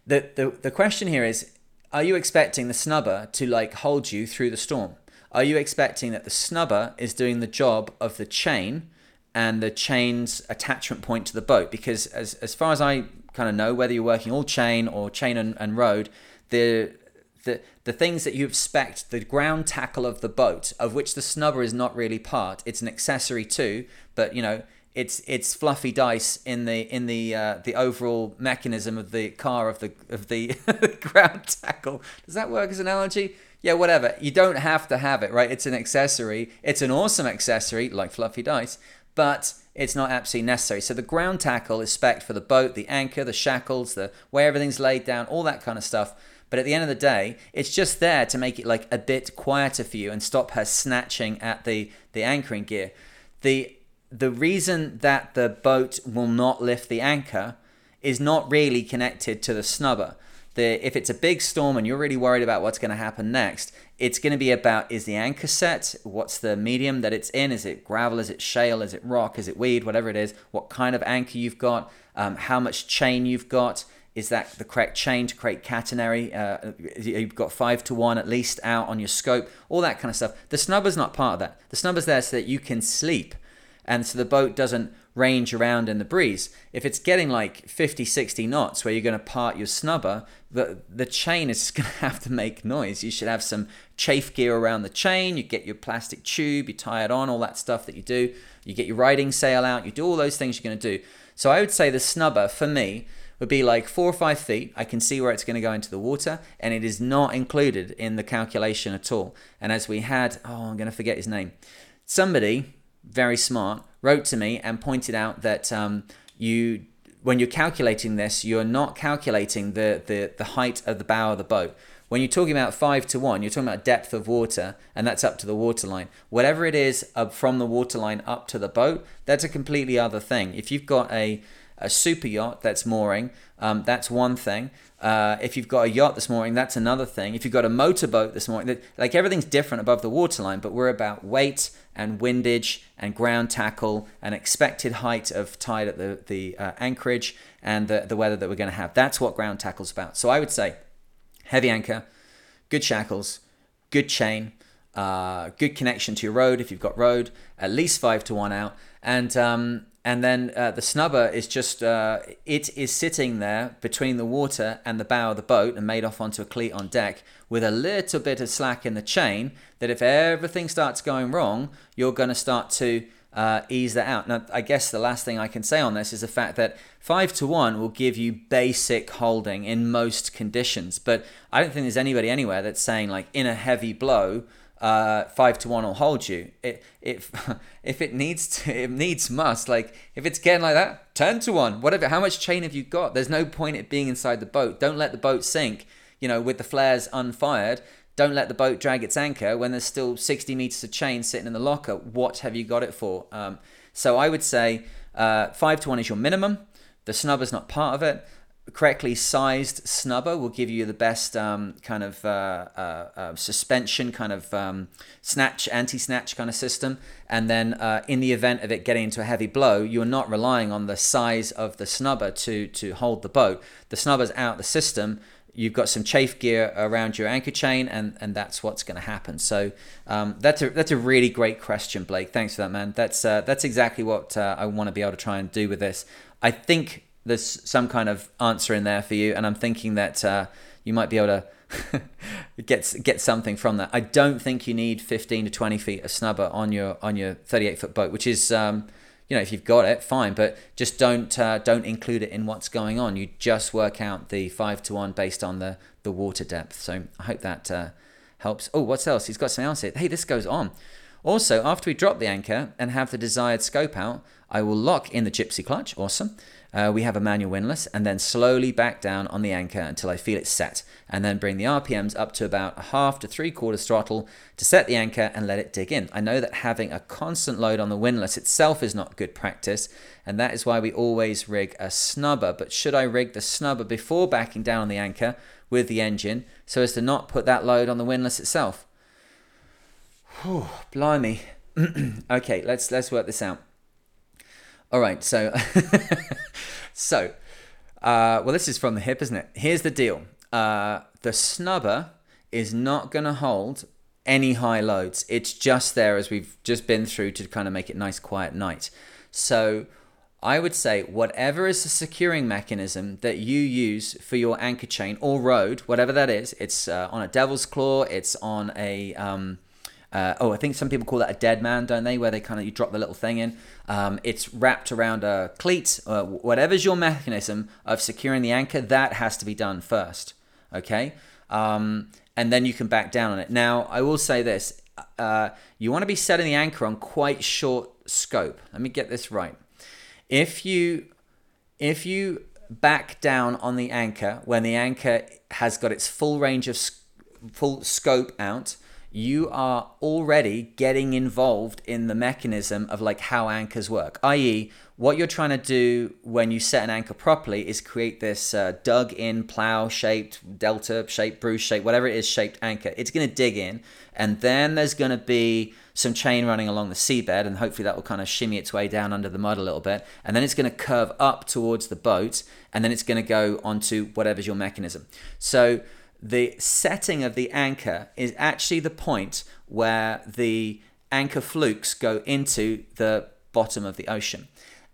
The the the question here is, are you expecting the snubber to like hold you through the storm? Are you expecting that the snubber is doing the job of the chain? And the chain's attachment point to the boat. Because as, as far as I kind of know, whether you're working all chain or chain and, and rode, the the the things that you expect the ground tackle of the boat, of which the snubber is not really part, it's an accessory too. But you know, it's it's fluffy dice in the in the uh, the overall mechanism of the car of the of the ground tackle. Does that work as an analogy? Yeah, whatever. You don't have to have it, right? It's an accessory. It's an awesome accessory, like fluffy dice, but it's not absolutely necessary. So the ground tackle is spec for the boat, the anchor, the shackles, the where everything's laid down, all that kind of stuff. But at the end of the day, it's just there to make it like a bit quieter for you and stop her snatching at the the anchoring gear. The the reason that the boat will not lift the anchor is not really connected to the snubber. The, if it's a big storm and you're really worried about what's going to happen next, it's going to be about is the anchor set? What's the medium that it's in? Is it gravel? Is it shale? Is it rock? Is it weed? Whatever it is, what kind of anchor you've got, um, how much chain you've got. Is that the correct chain to create catenary? Uh, you've got five to one at least out on your scope, all that kind of stuff. The snubber's not part of that. The snubber's there so that you can sleep and so the boat doesn't range around in the breeze. If it's getting like 50, 60 knots where you're going to part your snubber, the, the chain is going to have to make noise. You should have some chafe gear around the chain. You get your plastic tube, you tie it on, all that stuff that you do. You get your riding sail out, you do all those things you're going to do. So I would say the snubber for me would be like four or five feet. I can see where it's going to go into the water, and it is not included in the calculation at all. And as we had, oh, I'm going to forget his name. Somebody very smart, wrote to me and pointed out that um, you, when you're calculating this, you're not calculating the, the, the height of the bow of the boat. When you're talking about five to one, you're talking about depth of water, and that's up to the waterline. Whatever it is from the waterline up to the boat, that's a completely other thing. If you've got a a super yacht that's mooring, um, that's one thing. Uh, if you've got a yacht this morning, that's another thing. If you've got a motorboat this morning, like everything's different above the waterline, but we're about weight and windage and ground tackle and expected height of tide at the, the uh, anchorage and the, the weather that we're going to have. That's what ground tackle's about. So I would say heavy anchor, good shackles, good chain, uh, good connection to your rode if you've got rode, at least five to one out, and um, and then uh, the snubber is just uh, it is sitting there between the water and the bow of the boat and made off onto a cleat on deck with a little bit of slack in the chain that if everything starts going wrong you're going to start to uh, ease that out. Now i guess the last thing i can say on this is the fact that 5 to 1 will give you basic holding in most conditions. But i don't think there's anybody anywhere that's saying like in a heavy blow uh, five to one will hold you. It, it, if it needs to, it needs must. Like if it's getting like that, ten to one. Whatever. How much chain have you got? There's no point it being inside the boat. Don't let the boat sink. You know, with the flares unfired. Don't let the boat drag its anchor when there's still 60 meters of chain sitting in the locker. What have you got it for? Um, so I would say uh, five to one is your minimum. The snubber's not part of it correctly sized snubber will give you the best um, kind of uh, uh, uh, suspension kind of um, snatch anti-snatch kind of system. And then uh, in the event of it getting into a heavy blow you're not relying on the size of the snubber to to hold the boat. The snubber's out the system. You've got some chafe gear around your anchor chain and and that's what's going to happen. So um, that's a that's a really great question blake. Thanks for that man. That's uh, that's exactly what uh, i want to be able to try and do with this. I think there's some kind of answer in there for you, and I'm thinking that uh, you might be able to get get something from that. I don't think you need 15 to 20 feet of snubber on your on your 38 foot boat, which is um, you know if you've got it, fine, but just don't uh, don't include it in what's going on. You just work out the five to one based on the the water depth. So I hope that uh, helps. Oh, what else? He's got something else here. Hey, this goes on. Also, after we drop the anchor and have the desired scope out, I will lock in the gypsy clutch. Awesome uh, we have a manual windlass and then slowly back down on the anchor until I feel it set and then bring the RPMs up to about a half to three quarters throttle to set the anchor and let it dig in. I know that having a constant load on the windlass itself is not good practice and that is why we always rig a snubber. But should I rig the snubber before backing down on the anchor with the engine so as to not put that load on the windlass itself? Whew, blimey. okay, let's let's work this out. All right, so so uh, well, this is from the hip, isn't it? Here's the deal: uh, the snubber is not going to hold any high loads. It's just there as we've just been through to kind of make it nice, quiet night. So I would say whatever is the securing mechanism that you use for your anchor chain or rode, whatever that is, it's uh, on a devil's claw, it's on a um, uh, oh, I think some people call that a dead man, don't they? Where they kind of you drop the little thing in. Um, it's wrapped around a cleat. Uh, whatever's your mechanism of securing the anchor, that has to be done first. Okay, um, and then you can back down on it. Now, I will say this: uh, you want to be setting the anchor on quite short scope. Let me get this right. If you if you back down on the anchor when the anchor has got its full range of full scope out you are already getting involved in the mechanism of like how anchors work i.e what you're trying to do when you set an anchor properly is create this uh, dug in plow shaped delta shaped bruise shaped whatever it is shaped anchor it's going to dig in and then there's going to be some chain running along the seabed, and hopefully that will kind of shimmy its way down under the mud a little bit. And then it's going to curve up towards the boat, and then it's going to go onto whatever's your mechanism. So the setting of the anchor is actually the point where the anchor flukes go into the bottom of the ocean.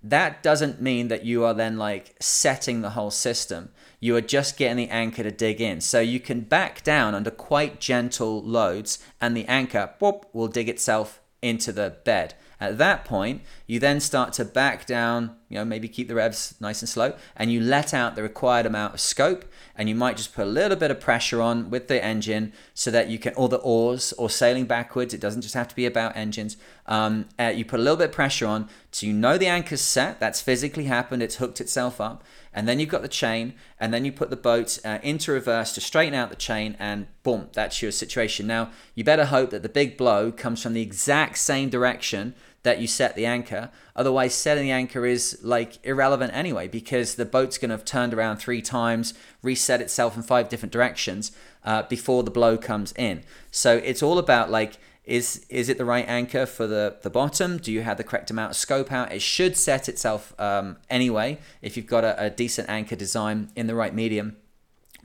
That doesn't mean that you are then like setting the whole system. You are just getting the anchor to dig in. So you can back down under quite gentle loads and the anchor whoop, will dig itself into the bed. At that point, you then start to back down, you know, maybe keep the revs nice and slow, and you let out the required amount of scope, and you might just put a little bit of pressure on with the engine so that you can, or the oars, or sailing backwards. It doesn't just have to be about engines. Um, uh, you put a little bit of pressure on so you know the anchor's set, that's physically happened, it's hooked itself up, and then you've got the chain, and then you put the boat uh, into reverse to straighten out the chain, and boom, that's your situation. Now, you better hope that the big blow comes from the exact same direction that you set the anchor. Otherwise, setting the anchor is like irrelevant anyway because the boat's going to have turned around three times, reset itself in five different directions uh, before the blow comes in. So it's all about like, is is it the right anchor for the the bottom? Do you have the correct amount of scope out? It should set itself um, anyway if you've got a, a, decent anchor design in the right medium.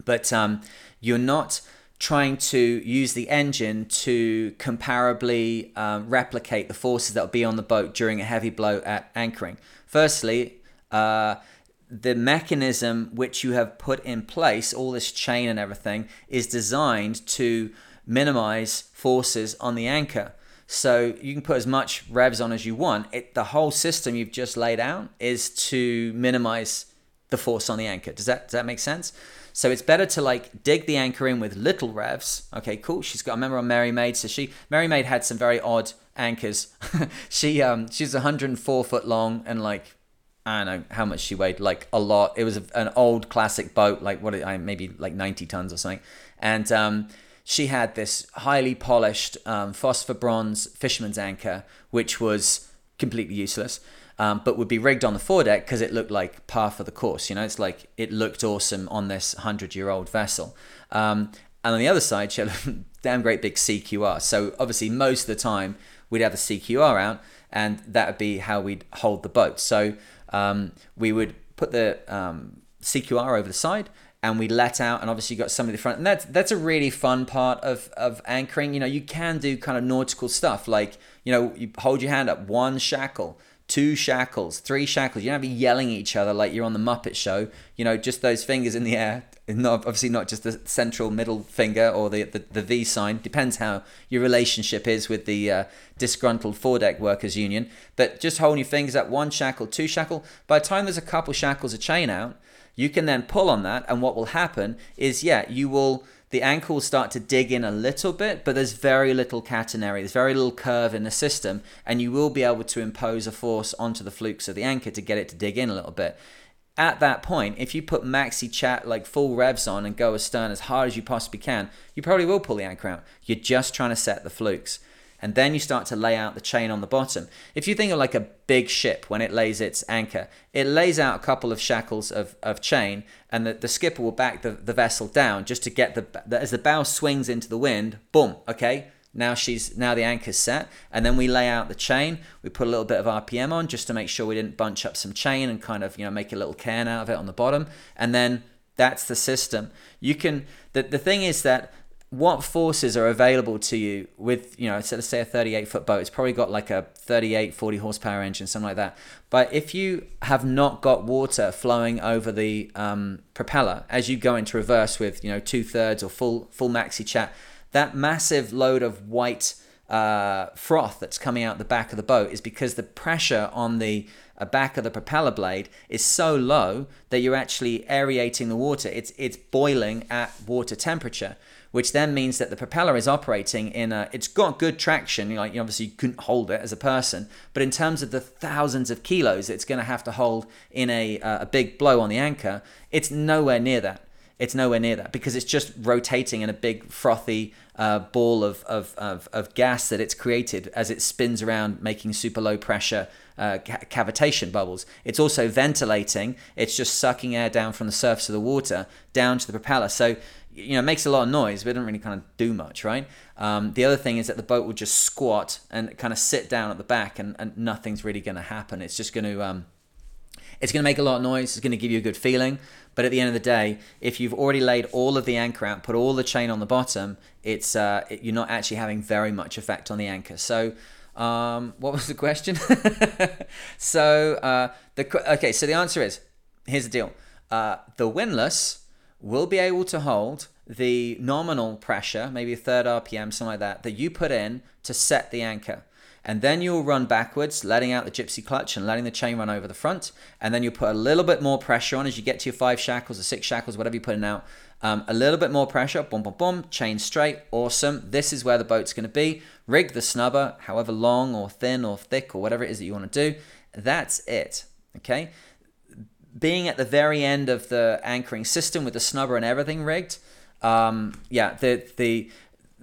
But um, you're not trying to use the engine to comparably um, replicate the forces that will be on the boat during a heavy blow at anchoring. Firstly, uh, the mechanism which you have put in place, all this chain and everything, is designed to minimize forces on the anchor. So you can put as much revs on as you want. It, the whole system you've just laid out is to minimize the force on the anchor. Does that does that make sense? So it's better to like dig the anchor in with little revs. Okay, cool. She's got. I remember on Mary Maid. So she Mary Maid had some very odd anchors. she um she's 104 foot long and like I don't know how much she weighed. Like a lot. It was an old classic boat. Like what? I maybe like 90 tons or something. And um she had this highly polished um, phosphor bronze fisherman's anchor, which was completely useless um, but would be rigged on the foredeck because it looked like par for the course. You know, it's like it looked awesome on this hundred-year-old vessel. Um, and on the other side, she had a damn great big CQR. So obviously, most of the time we'd have the CQR out, and that would be how we'd hold the boat. So um, we would put the um, CQR over the side, and we let out and obviously you got at the front and that's that's a really fun part of of anchoring you know you can do kind of nautical stuff like you know you hold your hand up one shackle two shackles, three shackles. You don't have to be yelling at each other like you're on the Muppet Show. You know, just those fingers in the air. Not obviously not just the central middle finger or the the, the V sign. Depends how your relationship is with the uh, disgruntled foredeck workers union. But just holding your fingers up, one shackle, two shackle. By the time there's a couple shackles of chain out, you can then pull on that, and what will happen is, yeah, you will the ankle will start to dig in a little bit, but there's very little catenary, there's very little curve in the system, and you will be able to impose a force onto the flukes of the anchor to get it to dig in a little bit. At that point, if you put maxi chat like full revs on and go astern as hard as you possibly can, you probably will pull the anchor out. You're just trying to set the flukes and then you start to lay out the chain on the bottom. If you think of like a big ship when it lays its anchor, it lays out a couple of shackles of, of chain, and the, the skipper will back the, the vessel down just to get the, the as the bow swings into the wind, boom, okay, now she's now the anchor's set and then we lay out the chain. We put a little bit of rpm on just to make sure we didn't bunch up some chain and kind of you know make a little cairn out of it on the bottom. And then that's the system. You can the, the thing is that what forces are available to you with you know so let's say a 38 foot boat it's probably got like a 38 40 horsepower engine something like that. But if you have not got water flowing over the um, propeller as you go into reverse with you know two-thirds or full full maxi chat that massive load of white uh, froth that's coming out the back of the boat is because the pressure on the uh, back of the propeller blade is so low that you're actually aerating the water. It's it's boiling at water temperature which then means that the propeller is operating in a, it's got good traction. Like you obviously couldn't hold it as a person, but in terms of the thousands of kilos it's going to have to hold in a, uh, a big blow on the anchor, it's nowhere near that. It's nowhere near that because it's just rotating in a big frothy uh, ball of, of, of, of, gas that it's created as it spins around, making super low pressure uh, cavitation bubbles. It's also ventilating. It's just sucking air down from the surface of the water down to the propeller. So you know, it makes a lot of noise, but it doesn't really kind of do much, right? Um, the other thing is that the boat will just squat and kind of sit down at the back, and, and nothing's really going to happen. It's just going to um, it's going to make a lot of noise. It's going to give you a good feeling. But at the end of the day, if you've already laid all of the anchor out, put all the chain on the bottom, it's uh, it, you're not actually having very much effect on the anchor. So, um, what was the question? so uh, the okay. So the answer is here's the deal. Uh, the windlass will be able to hold the nominal pressure, maybe a third RPM, something like that, that you put in to set the anchor. And then you'll run backwards, letting out the gypsy clutch and letting the chain run over the front. And then you'll put a little bit more pressure on as you get to your five shackles or six shackles, whatever you're putting out. Um, a little bit more pressure, boom, boom, boom, chain straight, awesome. This is where the boat's going to be. Rig the snubber, however long or thin or thick or whatever it is that you want to do. That's it. Okay being at the very end of the anchoring system with the snubber and everything rigged, um, yeah, the the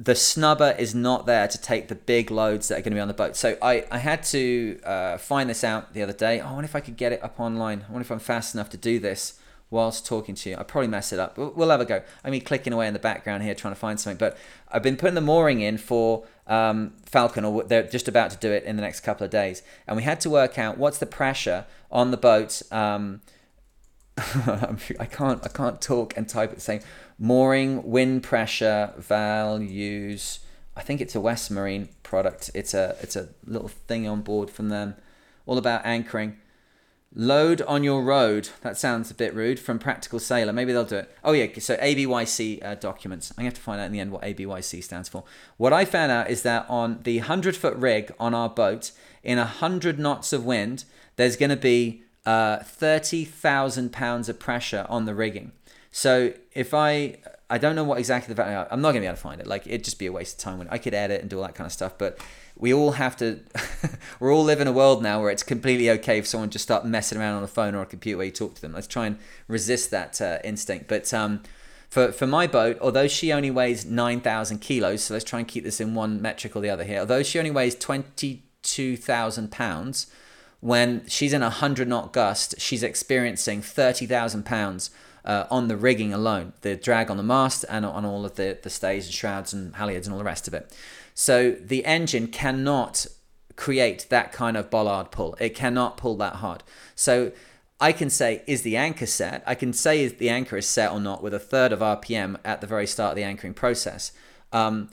the snubber is not there to take the big loads that are going to be on the boat. So I, I had to uh, find this out the other day. Oh, I wonder if I could get it up online. I wonder if I'm fast enough to do this whilst talking to you. I probably mess it up. We'll, we'll have a go. I mean, clicking away in the background here trying to find something. But I've been putting the mooring in for um, Falcon, or they're just about to do it in the next couple of days. And we had to work out what's the pressure on the boat. Um, I can't I can't talk and type at the same. Mooring, wind pressure, values. I think it's a West Marine product. It's a it's a little thing on board from them, all about anchoring. Load on your rode. That sounds a bit rude. From Practical Sailor. Maybe they'll do it. Oh yeah. So ABYC uh, documents. I'm gonna have to find out in the end what ABYC stands for. What I found out is that on the hundred foot rig on our boat, in a hundred knots of wind, there's gonna be uh, 30,000 pounds of pressure on the rigging. So if I, I don't know what exactly the value, I'm not to be able to find it. Like it'd just be a waste of time when I could edit and do all that kind of stuff. But we all have to, we're all living in a world now where it's completely okay if someone just start messing around on a phone or a computer where you talk to them. Let's try and resist that uh, instinct. But um, for, for my boat, although she only weighs 9,000 kilos, so let's try and keep this in one metric or the other here. Although she only weighs 22,000 pounds, when she's in a 100 knot gust, she's experiencing 30,000 pounds uh, on the rigging alone, the drag on the mast and on all of the, the stays and shrouds and halyards and all the rest of it. So the engine cannot create that kind of bollard pull. It cannot pull that hard. So I can say, is the anchor set? I can say if the anchor is set or not with a third of RPM at the very start of the anchoring process. Um,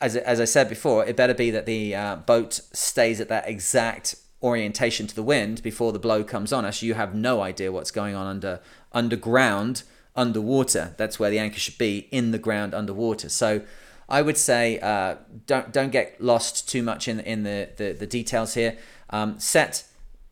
as, as I said before, it better be that the uh, boat stays at that exact orientation to the wind before the blow comes on us, you have no idea what's going on under underground, underwater. That's where the anchor should be in the ground underwater. So I would say uh, don't don't get lost too much in in the the, the details here. Um, set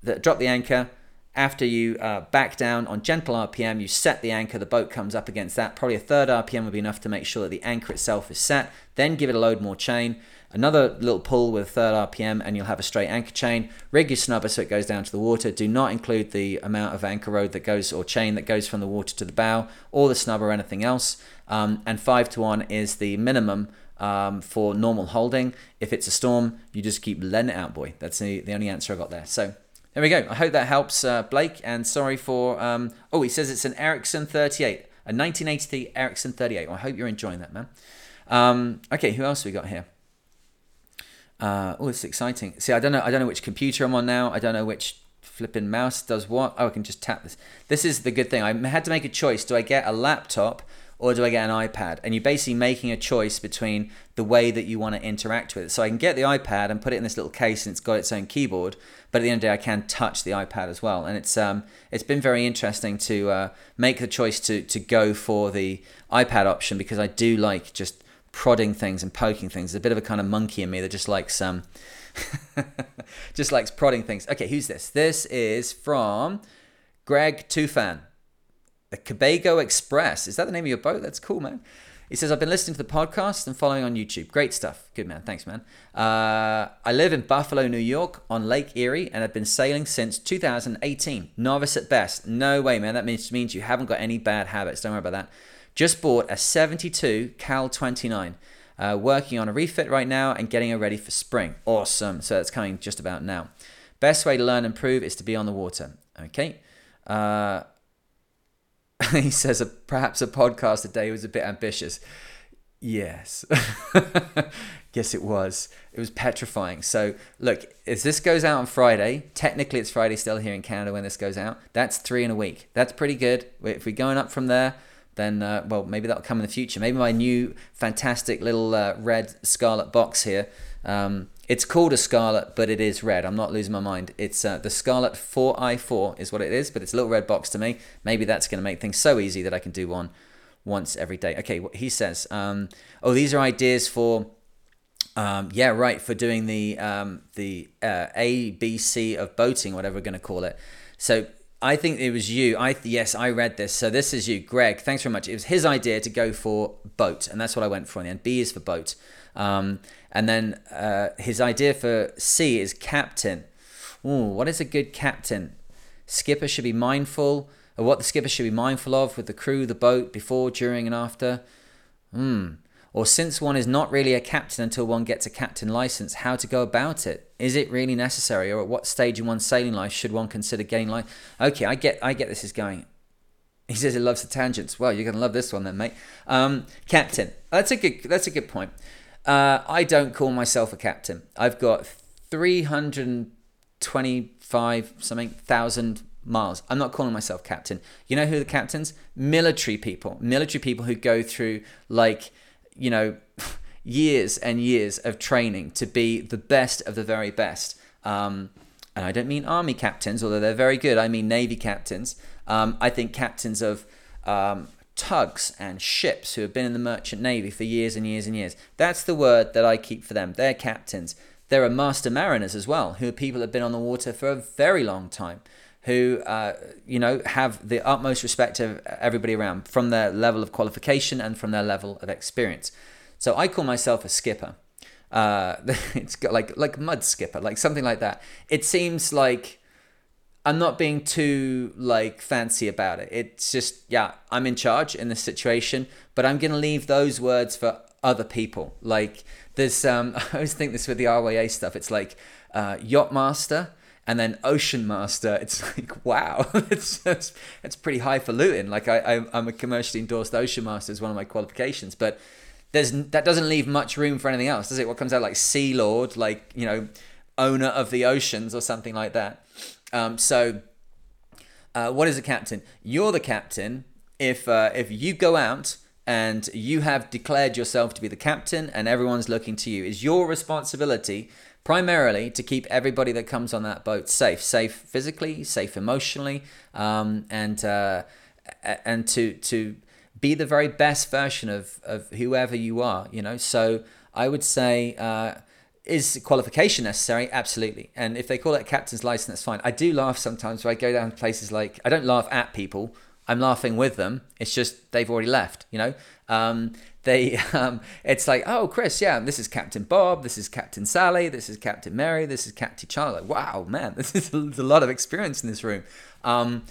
the drop the anchor. After you uh, back down on gentle RPM, you set the anchor, the boat comes up against that. Probably a third RPM would be enough to make sure that the anchor itself is set. Then give it a load more chain another little pull with third RPM and you'll have a straight anchor chain. Rig your snubber so it goes down to the water. Do not include the amount of anchor rode that goes or chain that goes from the water to the bow or the snubber or anything else. Um, and 5 to 1 is the minimum um, for normal holding. If it's a storm, you just keep letting it out, boy. That's the, the only answer I got there. So there we go. I hope that helps, uh, Blake. And sorry for. Um, oh, he says it's an Ericson 38, a 1983 Ericson 38. Well, I hope you're enjoying that, man. Um, okay, who else we got here? Uh, oh, it's exciting. See, I don't know. I don't know which computer I'm on now. I don't know which flipping mouse does what. Oh, I can just tap this. This is the good thing. I had to make a choice. Do I get a laptop or do I get an iPad? And you're basically making a choice between the way that you want to interact with it. So I can get the iPad and put it in this little case and it's got its own keyboard. But at the end of the day, I can touch the iPad as well. And it's um, it's been very interesting to uh, make the choice to to go for the iPad option because I do like just prodding things and poking things. There's a bit of a kind of monkey in me that just likes um just likes prodding things. Okay, who's this? This is from Greg Tufan. The Cabago Express. Is that the name of your boat? That's cool, man. He says, I've been listening to the podcast and following on YouTube. Great stuff. Good man. Thanks, man. Uh, I live in Buffalo, New York on Lake Erie and I've been sailing since 2018. Novice at best. No way, man. That means, means you haven't got any bad habits. Don't worry about that. Just bought a 72 Cal 29. Uh, working on a refit right now and getting it ready for spring. Awesome. So it's coming just about now. Best way to learn and improve is to be on the water. Okay. Uh, he says a, perhaps a podcast a day was a bit ambitious. Yes. yes, it was. It was petrifying. So, look, if this goes out on Friday, technically it's Friday still here in Canada when this goes out. That's three in a week. That's pretty good. If we're going up from there, then, uh, well, maybe that'll come in the future. Maybe my new fantastic little uh, red scarlet box here. Um, it's called a Scarlett, but it is red. I'm not losing my mind. It's uh, the Scarlett 4i4 is what it is, but it's a little red box to me. Maybe that's going to make things so easy that I can do one once every day. Okay, what he says. Um, oh, these are ideas for. Um, yeah, right. For doing the um, the uh, A B C of boating, whatever we're going to call it. So I think it was you. I yes, I read this. So this is you, Greg. Thanks very much. It was his idea to go for boat, and that's what I went for in the end. B is for boat. Um, and then uh, his idea for C is captain. Ooh, what is a good captain? Skipper should be mindful of what the skipper should be mindful of with the crew, the boat, before, during, and after. Hmm. Or since one is not really a captain until one gets a captain license, how to go about it? Is it really necessary, or at what stage in one's sailing life should one consider getting license? Okay, I get, I get this is going. He says he loves the tangents. Well, you're gonna love this one then, mate. Um, captain. That's a good. That's a good point. Uh, I don't call myself a captain. I've got 325 something thousand miles. I'm not calling myself captain. You know who the captains? Military people. Military people who go through like, you know, years and years of training to be the best of the very best. Um, and I don't mean army captains, although they're very good. I mean navy captains. Um, I think captains of um, tugs and ships who have been in the merchant navy for years and years and years. That's the word that I keep for them. They're captains. There are master mariners as well, who are people that have been on the water for a very long time, who uh, you know have the utmost respect of everybody around from their level of qualification and from their level of experience. So I call myself a skipper. Uh, it's got like like mud skipper, like something like that. It seems like I'm not being too like fancy about it. It's just yeah, I'm in charge in this situation, but I'm gonna leave those words for other people. Like there's um, I always think this with the RYA stuff. It's like uh, yacht master and then ocean master. It's like wow, it's it's, it's pretty highfalutin. Like I, I I'm a commercially endorsed ocean master is one of my qualifications, but there's that doesn't leave much room for anything else, does it? What comes out like sea lord, like you know, owner of the oceans or something like that. Um, so, uh, what is a captain? You're the captain if uh, if you go out and you have declared yourself to be the captain and everyone's looking to you. Is your responsibility primarily to keep everybody that comes on that boat safe, safe physically, safe emotionally, um, and uh, and to to be the very best version of of whoever you are. You know, so I would say. Uh, is qualification necessary? Absolutely. And if they call it a captain's license, that's fine. I do laugh sometimes when I go down places like, I don't laugh at people. I'm laughing with them. It's just they've already left, you know? Um, they, um, it's like, oh, Chris, yeah, this is Captain Bob, this is Captain Sally, this is Captain Mary, this is Captain Charlie. Wow, man, this is a, a lot of experience in this room. Um,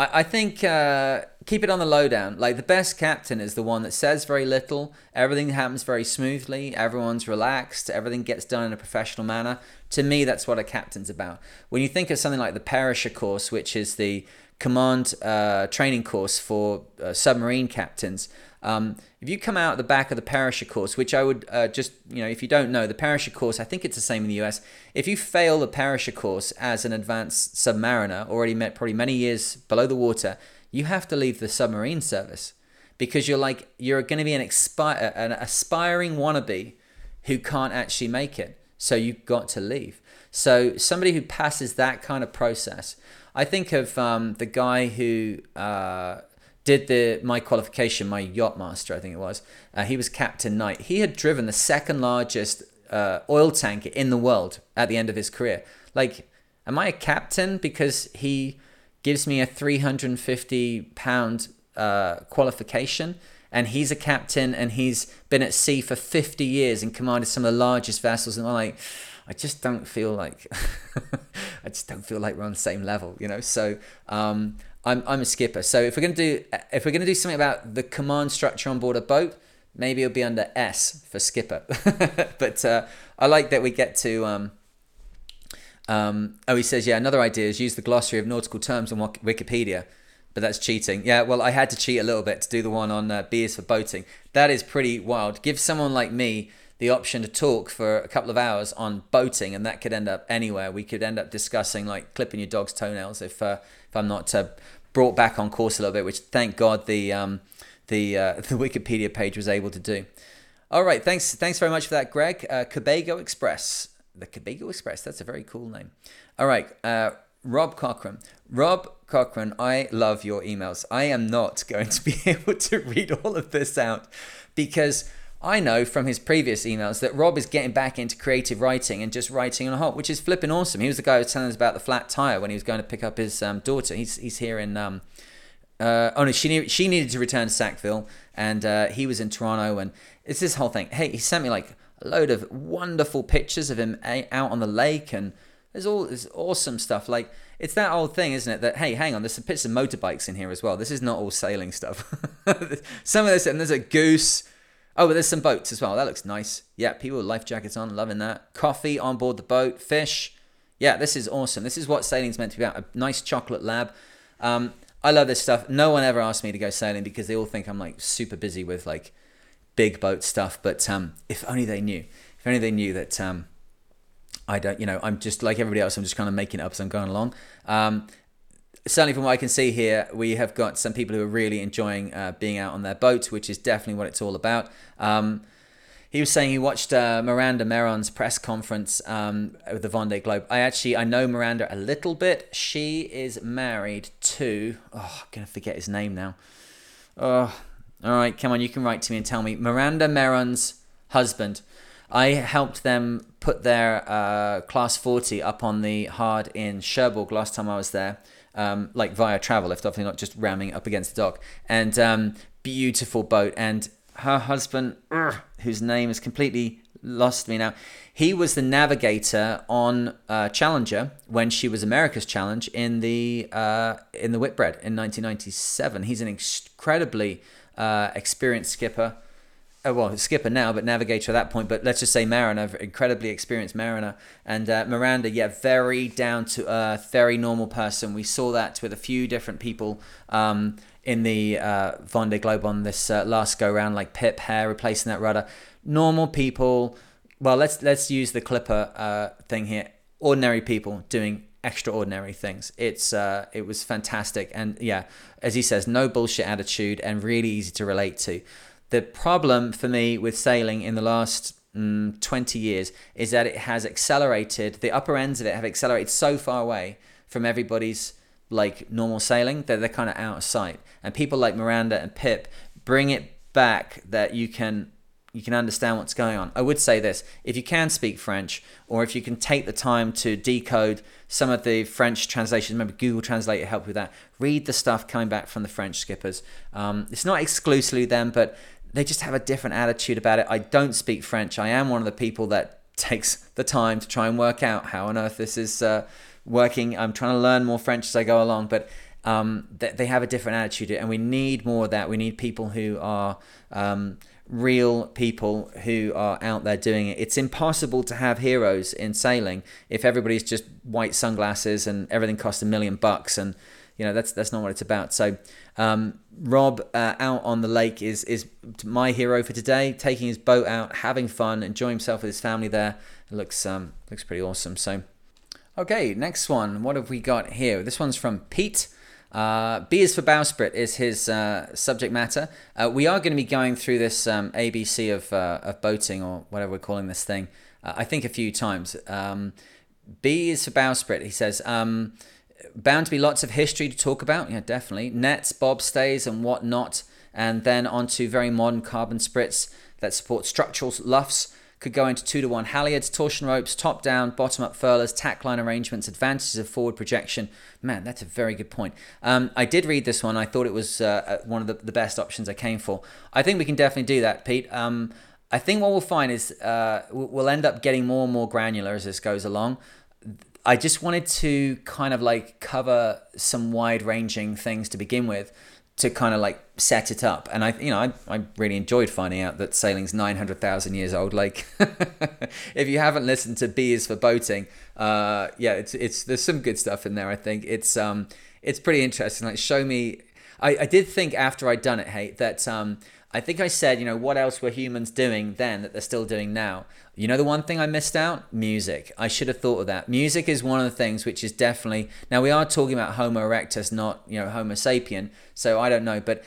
I, I think uh, keep it on the lowdown. Like the best captain is the one that says very little. Everything happens very smoothly. Everyone's relaxed. Everything gets done in a professional manner. To me, that's what a captain's about. When you think of something like the Perisher course, which is the command uh, training course for uh, submarine captains, um, if you come out the back of the Perisher course, which I would uh, just, you know, if you don't know, the Perisher course, I think it's the same in the US. If you fail the Perisher course as an advanced submariner, already met probably many years below the water, you have to leave the submarine service because you're like, you're going to be an, expi- an aspiring wannabe who can't actually make it. So you've got to leave. So somebody who passes that kind of process, I think of um, the guy who uh, did the my qualification, my yacht master, I think it was. Uh, he was Captain Knight. He had driven the second largest uh, oil tanker in the world at the end of his career. Like, am I a captain because he gives me a 350 pound uh, qualification? And he's a captain and he's been at sea for 50 years and commanded some of the largest vessels. And I'm like, I just don't feel like I just don't feel like we're on the same level, you know. So um, I'm, I'm a skipper. So if we're gonna do if we're gonna do something about the command structure on board a boat, maybe it'll be under S for skipper. but uh, I like that we get to. Um, um, oh, he says, yeah. Another idea is use the glossary of nautical terms on Wikipedia, but that's cheating. Yeah, well, I had to cheat a little bit to do the one on uh, B is for boating. That is pretty wild. Give someone like me the option to talk for a couple of hours on boating, and that could end up anywhere. We could end up discussing like clipping your dog's toenails if uh, if I'm not uh, brought back on course a little bit, which thank God the um, the uh, the Wikipedia page was able to do. All right, thanks thanks very much for that, Greg. Uh, Cabago Express, the Cabago Express. That's a very cool name. All right, uh, Rob Cochran. Rob Cochran, I love your emails. I am not going to be able to read all of this out because I know from his previous emails that Rob is getting back into creative writing and just writing on a whole, which is flipping awesome. He was the guy who was telling us about the flat tire when he was going to pick up his um, daughter. He's he's here in um, uh, oh no, she she needed to return to Sackville, and uh, he was in Toronto, and it's this whole thing. Hey, he sent me like a load of wonderful pictures of him out on the lake, and there's all this awesome stuff. Like it's that old thing, isn't it? That hey, hang on, there's some pictures of motorbikes in here as well. This is not all sailing stuff. some of this, and there's a goose Oh, but there's some boats as well. That looks nice. Yeah, people with life jackets on, loving that. Coffee on board the boat, fish. Yeah, this is awesome. This is what sailing's meant to be about. A nice chocolate lab. Um, I love this stuff. No one ever asked me to go sailing because they all think I'm like super busy with like big boat stuff. But um, if only they knew. If only they knew that um, I don't, you know, I'm just like everybody else. I'm just kind of making it up as I'm going along. Um, certainly from what I can see here, we have got some people who are really enjoying uh, being out on their boat, which is definitely what it's all about. Um, he was saying he watched uh, Miranda Merron's press conference um, with the Vendée Globe. I actually I know Miranda a little bit. She is married to oh I'm gonna forget his name now. Oh, all right, come on, you can write to me and tell me Miranda Merron's husband. I helped them put their uh, class 40 up on the hard in Cherbourg last time I was there um, like via travel, if definitely not just ramming up against the dock. And um, beautiful boat. And her husband, whose name is completely lost me now, he was the navigator on uh, Challenger when she was America's Challenge in the uh, in the Whitbread in 1997. He's an incredibly uh, experienced skipper uh, well, skipper now, but navigator at that point. But let's just say mariner, incredibly experienced mariner. And uh, Miranda, yeah, very down to earth, very normal person. We saw that with a few different people um, in the uh, Vendée Globe on this uh, last go round, like Pip Hare replacing that rudder. Normal people. Well, let's let's use the Clipper uh, thing here. Ordinary people doing extraordinary things. It's uh, it was fantastic, and yeah, as he says, no bullshit attitude, and really easy to relate to. The problem for me with sailing in the last mm, 20 years is that it has accelerated, the upper ends of it have accelerated so far away from everybody's like normal sailing that they're kind of out of sight. And people like Miranda and Pip bring it back that you can you can understand what's going on. I would say this if you can speak French, or if you can take the time to decode some of the French translations, maybe Google Translate help with that. Read the stuff coming back from the French skippers. Um, it's not exclusively them, but they just have a different attitude about it. I don't speak French. I am one of the people that takes the time to try and work out how on earth this is uh, working. I'm trying to learn more French as I go along, but um, they, they, have a different attitude, and we need more of that. We need people who are um, real people who are out there doing it. It's impossible to have heroes in sailing if everybody's just white sunglasses and everything costs a million bucks and you know that's that's not what it's about. So um, Rob uh, out on the lake is is my hero for today, taking his boat out, having fun, enjoying himself with his family there. It looks um, looks pretty awesome. So okay, next one. What have we got here? This one's from Pete. Uh, B is for bowsprit is his uh, subject matter. Uh, we are going to be going through this um, ABC of, uh, of boating or whatever we're calling this thing. Uh, I think a few times. Um, B is for bowsprit. He says, um, bound to be lots of history to talk about. Yeah, definitely. Nets, bobstays, and whatnot. And then onto very modern carbon sprits that support structural luffs. Could go into two to one halyards, torsion ropes, top down, bottom up furlers, tack line arrangements, advantages of forward projection. Man, that's a very good point. Um, I did read this one. I thought it was uh, uh, one of the, the best options I came for. I think we can definitely do that, Pete. Um, I think what we'll find is uh, we'll end up getting more and more granular as this goes along I just wanted to kind of like cover some wide ranging things to begin with to kind of like set it up. And I, you know, I, I really enjoyed finding out that sailing's 900,000 years old. Like, if you haven't listened to B is for boating, uh, yeah, it's, it's, there's some good stuff in there. I think it's, um, it's pretty interesting. Like, show me, I, I did think after I'd done it, hey, that, um, I think I said, you know, what else were humans doing then that they're still doing now? You know, the one thing I missed out? Music. I should have thought of that. Music is one of the things which is definitely. Now, we are talking about Homo erectus, not, you know, Homo sapien. So I don't know. But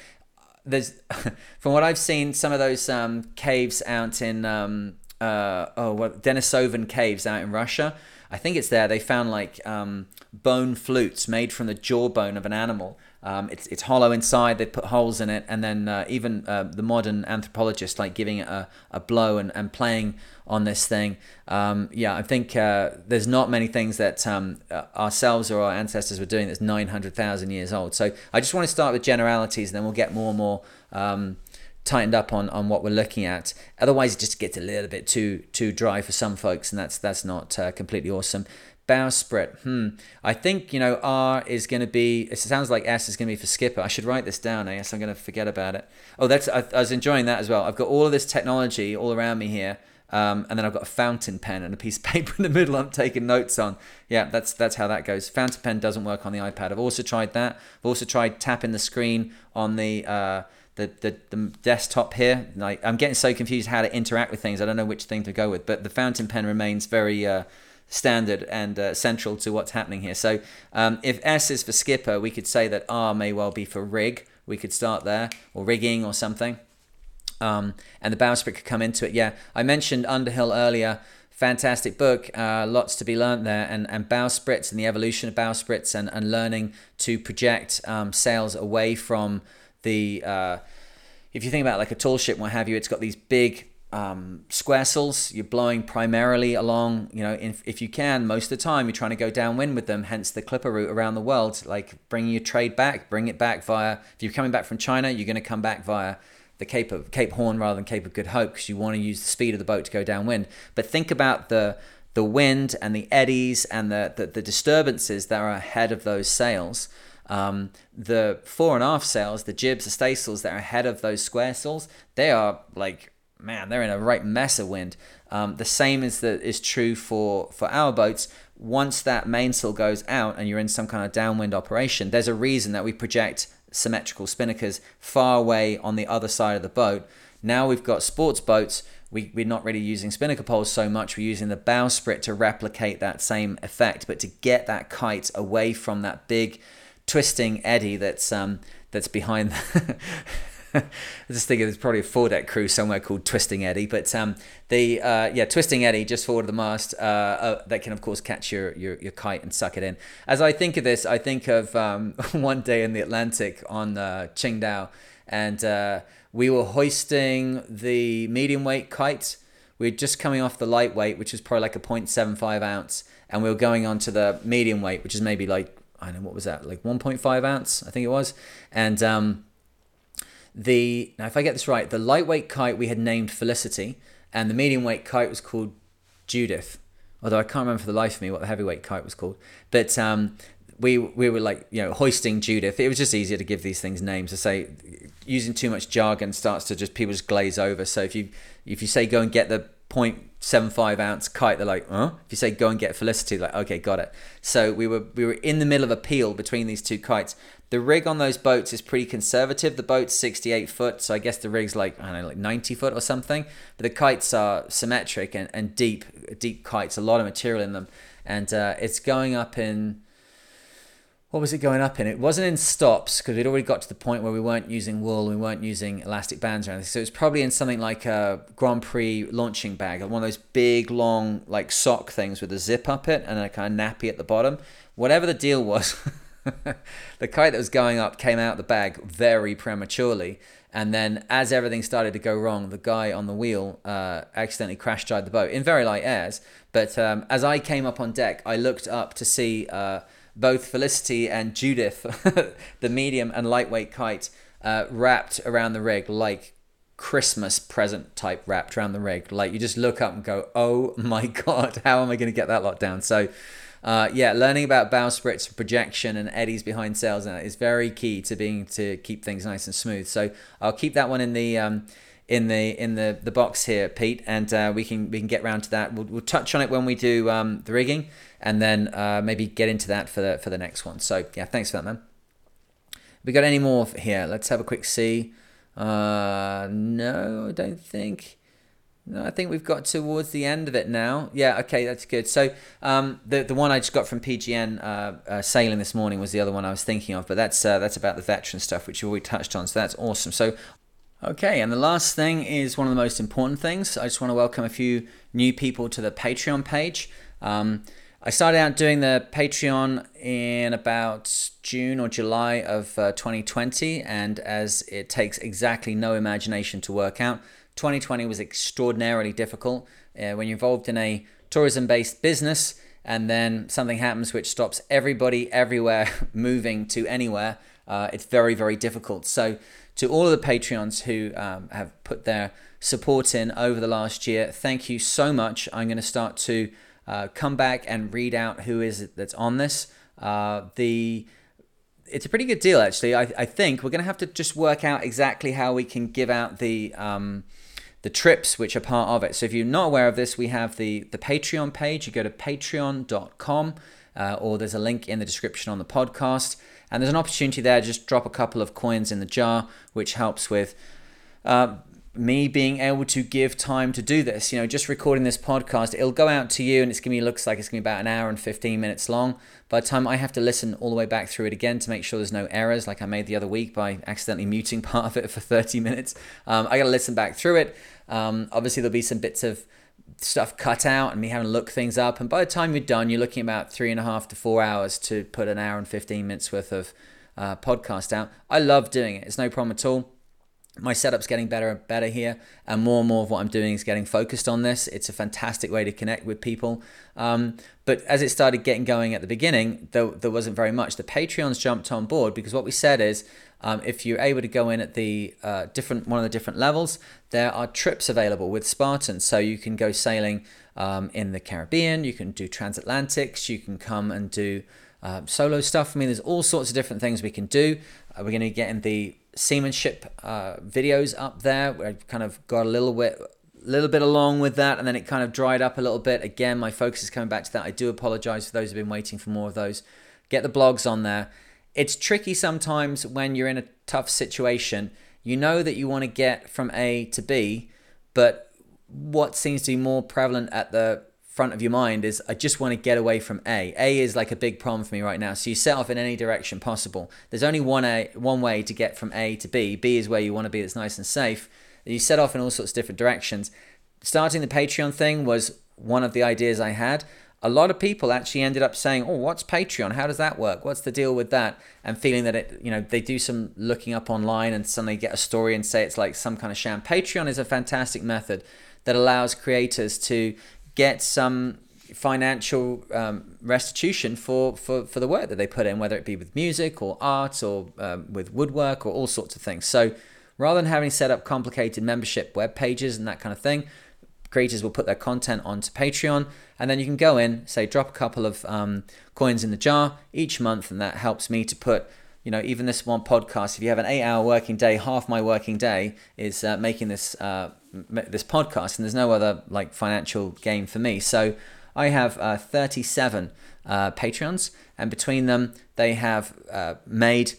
there's, from what I've seen, some of those um, caves out in, um, uh, oh, what, Denisovan caves out in Russia. I think it's there. They found like um, bone flutes made from the jawbone of an animal um, it's it's hollow inside. They put holes in it, and then uh, even uh, the modern anthropologist like giving it a, a blow and, and playing on this thing. Um, yeah, I think uh, there's not many things that um, uh, ourselves or our ancestors were doing that's 900,000 years old. So I just want to start with generalities, and then we'll get more and more um, tightened up on, on what we're looking at. Otherwise, it just gets a little bit too too dry for some folks, and that's that's not uh, completely awesome. Bowsprit. Hmm. I think, you know, R is going to be, it sounds like S is going to be for skipper. I should write this down. I guess I'm going to forget about it. Oh, that's, I, I was enjoying that as well. I've got all of this technology all around me here. Um, and then I've got a fountain pen and a piece of paper in the middle I'm taking notes on. Yeah, that's that's how that goes. Fountain pen doesn't work on the iPad. I've also tried that. I've also tried tapping the screen on the uh, the, the, the desktop here. Like I'm getting so confused how to interact with things. I don't know which thing to go with. But the fountain pen remains very uh, standard and uh, central to what's happening here. So um, if S is for skipper, we could say that R may well be for rig. We could start there, or rigging or something. Um, and the bowsprit could come into it. Yeah, I mentioned Underhill earlier. Fantastic book, uh, lots to be learned there, and, and bowsprits and the evolution of bowsprits and, and learning to project um, sails away from the. Uh, if you think about like a tall ship, what have you, it's got these big um, square sails, you're blowing primarily along, you know, if, if you can, most of the time you're trying to go downwind with them, hence the clipper route around the world, like bringing your trade back, bring it back via, if you're coming back from China, you're going to come back via the Cape of Cape Horn rather than Cape of Good Hope because you want to use the speed of the boat to go downwind. But think about the the wind and the eddies and the, the, the disturbances that are ahead of those sails. Um, the fore and aft sails, the jibs, the staysails that are ahead of those square sails, they are like man, they're in a right mess of wind. Um, the same is that is true for for our boats. Once that mainsail goes out and you're in some kind of downwind operation, there's a reason that we project symmetrical spinnakers far away on the other side of the boat. Now we've got sports boats. We, we're not really using spinnaker poles so much. We're using the bowsprit to replicate that same effect, but to get that kite away from that big twisting eddy that's um, that's behind. The I just think there's probably a foredeck crew somewhere called Twisting Eddie, but um, the uh, yeah Twisting Eddie just forward of the mast uh, uh, that can of course catch your, your, your kite and suck it in. As I think of this, I think of um, one day in the Atlantic on uh, Qingdao, and uh, we were hoisting the medium weight kite. We were just coming off the lightweight, which was probably like a 0.75 ounce, and we were going on to the medium weight, which is maybe like I don't know what was that, like 1.5 ounce, I think it was, and um, the now, if I get this right, the lightweight kite we had named Felicity, and the medium weight kite was called Judith. Although I can't remember for the life of me what the heavyweight kite was called. But um, we we were like you know hoisting Judith. It was just easier to give these things names. To say using too much jargon starts to just people just glaze over. So if you if you say go and get the 0.75 ounce kite, they're like, huh? If you say go and get Felicity, like okay, got it. So we were we were in the middle of a peel between these two kites. The rig on those boats is pretty conservative. The boat's 68 foot, so I guess the rig's like, I don't know, like 90 foot or something. But the kites are symmetric and, and deep, deep kites, a lot of material in them. And uh, it's going up in, what was it going up in? It wasn't in stops because we'd already got to the point where we weren't using wool, we weren't using elastic bands or anything. So it's probably in something like a Grand Prix launching bag, one of those big, long, like sock things with a zip up it and a kind of nappy at the bottom. Whatever the deal was. the kite that was going up came out the bag very prematurely. And then, as everything started to go wrong, the guy on the wheel uh, accidentally crash gybed the boat in very light airs. But um, as I came up on deck, I looked up to see uh, both Felicity and Judith, the medium and lightweight kite, uh, wrapped around the rig like Christmas present type wrapped around the rig. Like you just look up and go, oh my God, how am I going to get that lot down? So uh, yeah, learning about bowsprit projection and eddies behind sails is very key to being to keep things nice and smooth. So I'll keep that one in the um, in the in the, the box here, Pete, and uh, we can we can get round to that. We'll, we'll touch on it when we do um, the rigging, and then uh, maybe get into that for the for the next one. So yeah, thanks for that, man. We got any more here? Let's have a quick see. Uh, no, I don't think. No, I think we've got towards the end of it now. Yeah, okay, that's good. So um, the the one I just got from PGN uh, uh, sailing this morning was the other one I was thinking of, but that's uh, that's about the veteran stuff, which you already touched on. So that's awesome. So okay, and the last thing is one of the most important things. I just want to welcome a few new people to the Patreon page. Um, I started out doing the Patreon in about June or July of uh, 2020, and as it takes exactly no imagination to work out 2020 was extraordinarily difficult uh, when you're involved in a tourism based business and then something happens which stops everybody everywhere moving to anywhere. Uh, it's very, very difficult. So, to all of the Patreons who um, have put their support in over the last year, thank you so much. I'm going to start to uh, come back and read out who is it that's on this. Uh, the it's a pretty good deal actually. I, I think we're going to have to just work out exactly how we can give out the um, the trips which are part of it. So if you're not aware of this, we have the, the Patreon page. You go to patreon.com uh, or there's a link in the description on the podcast. And there's an opportunity there, just drop a couple of coins in the jar, which helps with uh, me being able to give time to do this. You know, just recording this podcast, it'll go out to you and it's to be, looks like it's to be about an hour and 15 minutes long. By the time I have to listen all the way back through it again to make sure there's no errors, like I made the other week by accidentally muting part of it for 30 minutes, um, I got to listen back through it. Um, obviously, there'll be some bits of stuff cut out and me having to look things up. And by the time you're done, you're looking about three and a half to four hours to put an hour and 15 minutes worth of uh, podcast out. I love doing it, it's no problem at all my setup's getting better and better here, and more and more of what I'm doing is getting focused on this. It's a fantastic way to connect with people. Um, but as it started getting going at the beginning, there, there wasn't very much. The Patreons jumped on board because what we said is um, if you're able to go in at the uh, different one of the different levels, there are trips available with Spartan. So you can go sailing um, in the Caribbean, you can do transatlantics, you can come and do uh, solo stuff. I mean, there's all sorts of different things we can do. Uh, we're going to get in the seamanship uh, videos up there. I kind of got a little bit, little bit along with that, and then it kind of dried up a little bit. Again, my focus is coming back to that. I do apologize for those who've been waiting for more of those. Get the blogs on there. It's tricky sometimes when you're in a tough situation. You know that you want to get from A to B, but what seems to be more prevalent at the front of your mind is I just want to get away from A. A is like a big problem for me right now. So you set off in any direction possible. There's only one A, one way to get from A to B. B is where you want to be. That's nice and safe. You set off in all sorts of different directions. Starting the Patreon thing was one of the ideas I had. A lot of people actually ended up saying, "Oh, what's Patreon? How does that work? What's the deal with that?" And feeling that it, you know, they do some looking up online and suddenly get a story and say it's like some kind of sham. Patreon is a fantastic method that allows creators to get some financial um, restitution for, for, for the work that they put in, whether it be with music or art or um, with woodwork or all sorts of things. So rather than having set up complicated membership web pages and that kind of thing, creators will put their content onto Patreon, and then you can go in, say, drop a couple of um, coins in the jar each month, and that helps me to put you know, even this one podcast, if you have an eight hour working day, half my working day is uh, making this, uh, this podcast, and there's no other like financial gain for me. So I have uh, 37 uh, Patreons, and between them, they have uh, made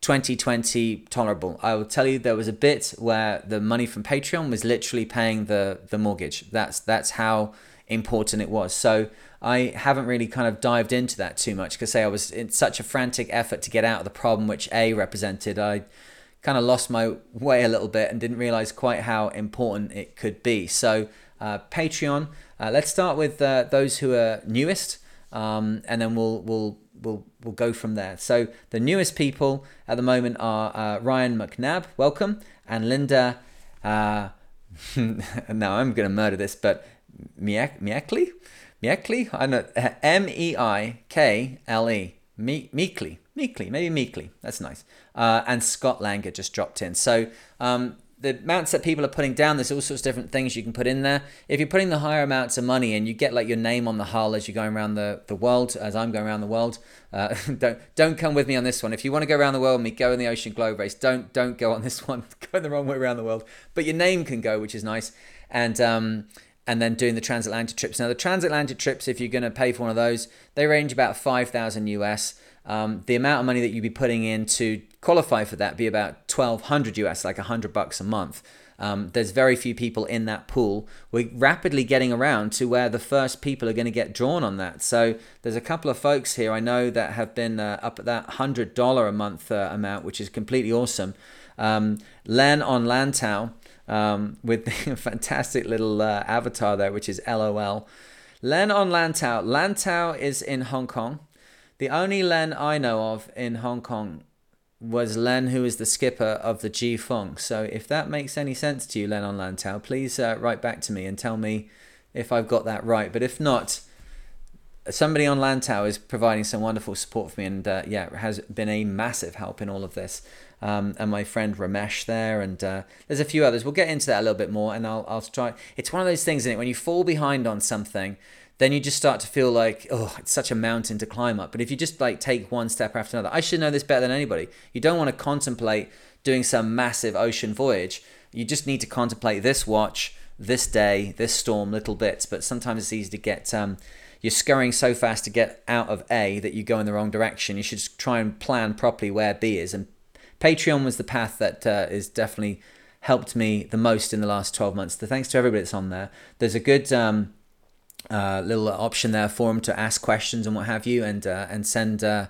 2020 tolerable. I will tell you, there was a bit where the money from Patreon was literally paying the, the mortgage. That's, that's how important it was. So I haven't really kind of dived into that too much because say I was in such a frantic effort to get out of the problem which A represented. I kind of lost my way a little bit and didn't realize quite how important it could be. So uh, Patreon. Uh, let's start with uh, those who are newest, um, and then we'll we'll we'll we'll go from there. So the newest people at the moment are uh, Ryan McNabb, welcome, and Linda. Uh, now I'm going to murder this, but Miekli, Miekli? I know. M E I K L E. Meekly. Meekly. Maybe Meekly. That's nice. Uh, and Scott Langer just dropped in. So um, the amounts that people are putting down, there's all sorts of different things you can put in there. If you're putting the higher amounts of money and you get like your name on the hull as you're going around the, the world, as I'm going around the world. Uh, don't don't come with me on this one. If you want to go around the world me, go in the Ocean Globe race. Don't don't go on this one. go the wrong way around the world. But your name can go, which is nice. And um, and then doing the transatlantic trips. Now the transatlantic trips, if you're going to pay for one of those, they range about five thousand US. Um, the amount of money that you'd be putting in to qualify for that be about 1200 US, like 100 bucks a month. Um, there's very few people in that pool. We're rapidly getting around to where the first people are going to get drawn on that. So there's a couple of folks here I know that have been uh, up at that $100 a month uh, amount, which is completely awesome. Um, Len on Lantau um, with the fantastic little uh, avatar there, which is LOL. Len on Lantau. Lantau is in Hong Kong. The only Len I know of in Hong Kong was Len, who is the skipper of the Ji Feng. So if that makes any sense to you, Len on Lantau, please uh, write back to me and tell me if I've got that right. But if not, somebody on Lantau is providing some wonderful support for me, and uh, yeah, has been a massive help in all of this. Um, and my friend Ramesh there, and uh, there's a few others. We'll get into that a little bit more, and I'll I'll try. It's one of those things, isn't it? When you fall behind on something, then you just start to feel like, oh, it's such a mountain to climb up. But if you just like take one step after another, I should know this better than anybody. You don't want to contemplate doing some massive ocean voyage. You just need to contemplate this watch, this day, this storm, little bits. But sometimes it's easy to get. Um, you're scurrying so fast to get out of A that you go in the wrong direction. You should try and plan properly where B is. And Patreon was the path that uh, is definitely helped me the most in the last 12 months. So thanks to everybody that's on there. There's a good. Um, uh, little option there for them to ask questions and what have you, and uh, and send uh,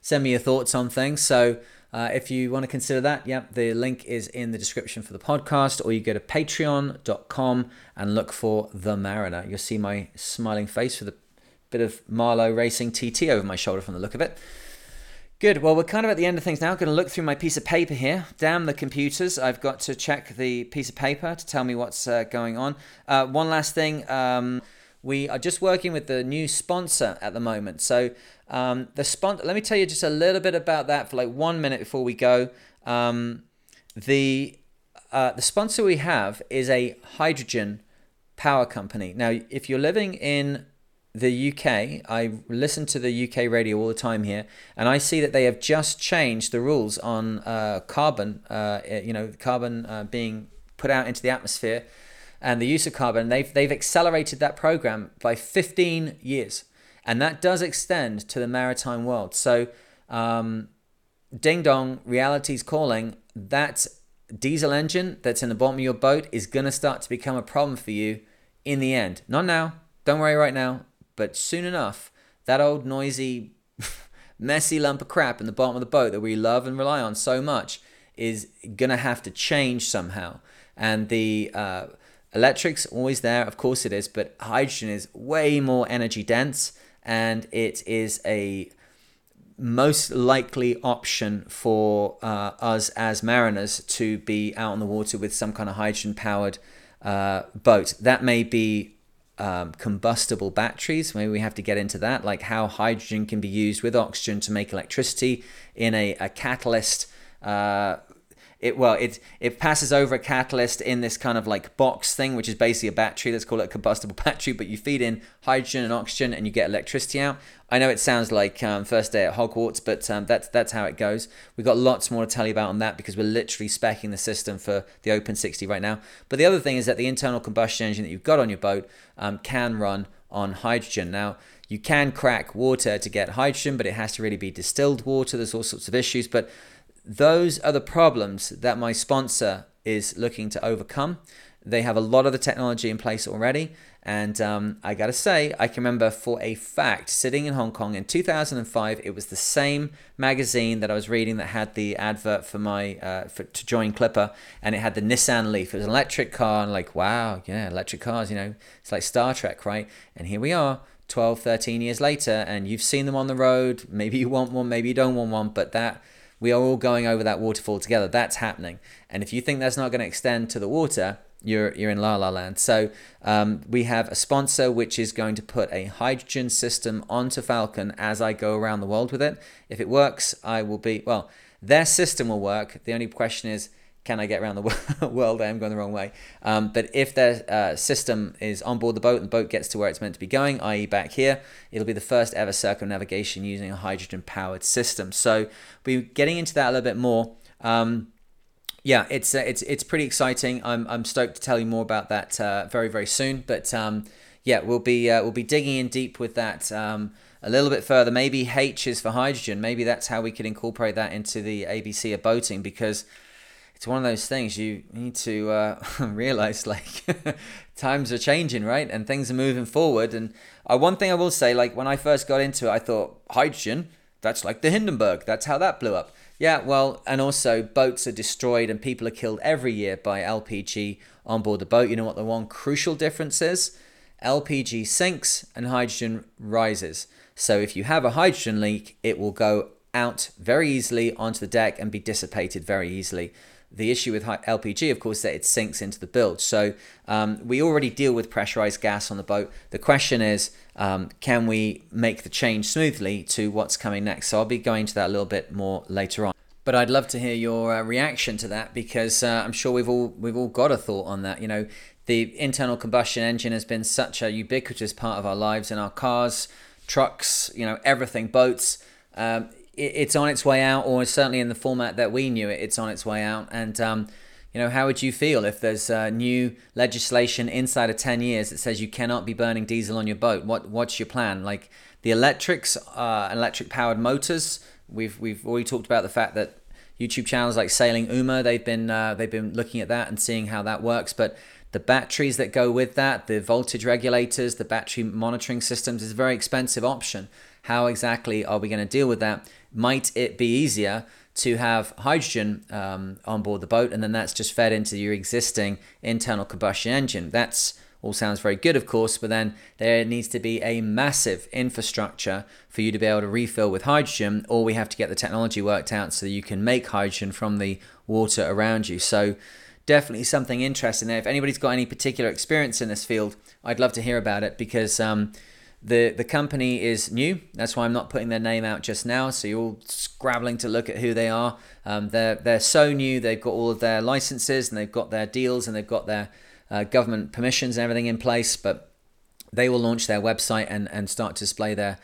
send me your thoughts on things. So uh, if you want to consider that, yeah, the link is in the description for the podcast, or you go to patreon.com and look for The Mariner. You'll see my smiling face with a bit of Marlow Racing TT over my shoulder from the look of it. Good. Well, we're kind of at the end of things now. I'm going to look through my piece of paper here. Damn the computers. I've got to check the piece of paper to tell me what's uh, going on. Uh, one last thing. Um, we are just working with the new sponsor at the moment. So um, the sponsor, let me tell you just a little bit about that for like one minute before we go. Um, the uh, the sponsor we have is a hydrogen power company. Now, if you're living in the UK, I listen to the UK radio all the time here, and I see that they have just changed the rules on uh, carbon. Uh, you know, carbon uh, being put out into the atmosphere and the use of carbon, they've, they've accelerated that program by 15 years. And that does extend to the maritime world. So, um, ding dong, reality's calling. That diesel engine that's in the bottom of your boat is to start to become a problem for you in the end. Not now, don't worry right now, but soon enough, that old noisy, messy lump of crap in the bottom of the boat that we love and rely on so much is to have to change somehow. And the uh, Electric's always there, of course it is, but hydrogen is way more energy dense and it is a most likely option for uh, us as mariners to be out on the water with some kind of hydrogen powered uh, boat. That may be um, combustible batteries. Maybe we have to get into that, like how hydrogen can be used with oxygen to make electricity in a, a catalyst uh, it well it it passes over a catalyst in this kind of like box thing which is basically a battery. Let's call it a combustible battery but you feed in hydrogen and oxygen and you get electricity out. I know it sounds like um, first day at hogwarts but um, that's that's how it goes. We've got lots more to tell you about on that because we're literally specking the system for the open 60 right now. But the other thing is that the internal combustion engine that you've got on your boat um, can run on hydrogen. Now you can crack water to get hydrogen but it has to really be distilled water. There's all sorts of issues but those are the problems that my sponsor is looking to overcome. They have a lot of the technology in place already. And um, I gotta say, I can remember for a fact sitting in Hong Kong in 2005. It was the same magazine that I was reading that had the advert for my uh, for, to join Clipper, and it had the Nissan Leaf. It was an electric car, and like, wow, yeah, electric cars. You know, it's like Star Trek, right? And here we are, 12, 13 years later, and you've seen them on the road. Maybe you want one, maybe you don't want one, but that we are all going over that waterfall together. That's happening. And if you think that's not going to extend to the water, you're, you're in la la land. So um, we have a sponsor which is going to put a hydrogen system onto Falcon as I go around the world with it. If it works, I will be, well, their system will work. The only question is, can I get around the world? I am going the wrong way. Um, but if their uh, system is on board the boat and the boat gets to where it's meant to be going, i.e., back here, it'll be the first ever circumnavigation using a hydrogen powered system. So we're getting into that a little bit more. Um, yeah, it's uh, it's it's pretty exciting. I'm I'm stoked to tell you more about that uh, very very soon. But um, yeah, we'll be uh, we'll be digging in deep with that um, a little bit further. Maybe H is for hydrogen. Maybe that's how we could incorporate that into the ABC of boating because it's one of those things you need to uh, realize like times are changing, right? And things are moving forward. And uh, one thing I will say, like when I first got into it, I thought hydrogen. That's like the Hindenburg. That's how that blew up. Yeah, well, and also boats are destroyed and people are killed every year by LPG on board the boat. You know what the one crucial difference is? LPG sinks and hydrogen rises. So if you have a hydrogen leak, it will go out very easily onto the deck and be dissipated very easily. The issue with LPG, of course, that it sinks into the bilge. So um, we already deal with pressurized gas on the boat. The question is, um, can we make the change smoothly to what's coming next? So I'll be going to that a little bit more later on. But I'd love to hear your uh, reaction to that because uh, I'm sure we've all we've all got a thought on that. You know, the internal combustion engine has been such a ubiquitous part of our lives in our cars, trucks, you know, everything, boats. Um, it's on its way out, or certainly in the format that we knew it, it's on its way out. And um, you know, how would you feel if there's uh, new legislation inside of 10 years that says you cannot be burning diesel on your boat? What What's your plan? Like the electrics, uh, electric powered motors. We've we've already talked about the fact that YouTube channels like Sailing Uma, they've been uh, they've been looking at that and seeing how that works. But the batteries that go with that, the voltage regulators, the battery monitoring systems is a very expensive option. How exactly are we going to deal with that? Might it be easier to have hydrogen um, on board the boat, and then that's just fed into your existing internal combustion engine. That's all sounds very good, of course, but then there needs to be a massive infrastructure for you to be able to refill with hydrogen, or we have to get the technology worked out so that you can make hydrogen from the water around you. So, definitely something interesting there. If anybody's got any particular experience in this field, I'd love to hear about it because. Um, the, the company is new. That's why I'm not putting their name out just now. So you're all scrabbling to look at who they are. Um, they're, they're so new. They've got all of their licenses and they've got their deals and they've got their uh, government permissions and everything in place. But they will launch their website and, and start to display their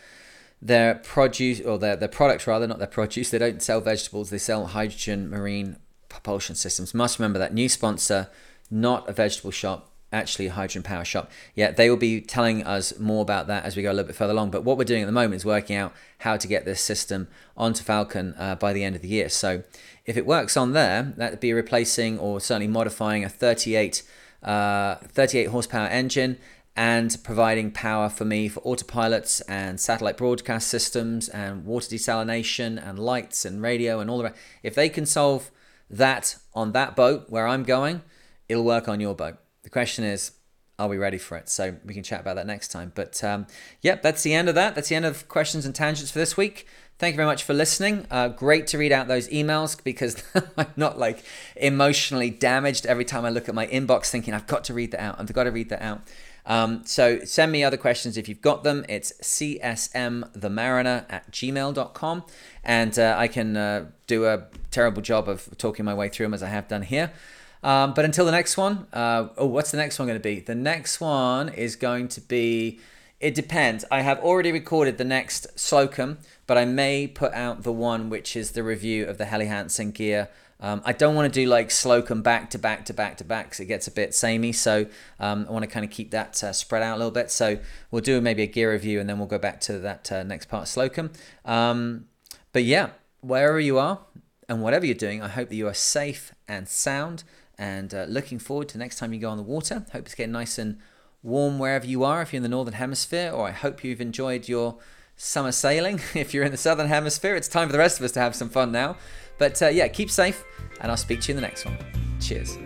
their produce or their, their products rather, not their produce. They don't sell vegetables. They sell hydrogen marine propulsion systems. Must remember that new sponsor, not a vegetable shop actually a hydrogen power shop. Yeah, they will be telling us more about that as we go a little bit further along. But what we're doing at the moment is working out how to get this system onto Falcon uh, by the end of the year. So if it works on there, that would be replacing or certainly modifying a 38, uh, 38 horsepower engine and providing power for me for autopilots and satellite broadcast systems and water desalination and lights and radio and all the rest. If they can solve that on that boat where I'm going, it'll work on your boat the question is, are we ready for it? So we can chat about that next time. But um, yep, that's the end of that. That's the end of questions and tangents for this week. Thank you very much for listening. Uh, great to read out those emails because I'm not like emotionally damaged every time I look at my inbox thinking I've got to read that out. I've got to read that out. Um, so send me other questions if you've got them. It's csmthemariner at gmail.com. And uh, I can uh, do a terrible job of talking my way through them as I have done here. Um, but until the next one, uh, oh, what's the next one going to be? The next one is going to be. It depends. I have already recorded the next Slocum, but I may put out the one which is the review of the Helly Hansen gear. Um, I don't want to do like Slocum back to back to back to back because it gets a bit samey. So um, I want to kind of keep that uh, spread out a little bit. So we'll do maybe a gear review and then we'll go back to that uh, next part of Slocum. Um, but yeah, wherever you are and whatever you're doing, I hope that you are safe and sound and uh, looking forward to next time you go on the water. Hope it's getting nice and warm wherever you are if you're in the northern hemisphere, or I hope you've enjoyed your summer sailing. if you're in the southern hemisphere, it's time for the rest of us to have some fun now. But uh, yeah, keep safe, and I'll speak to you in the next one. Cheers.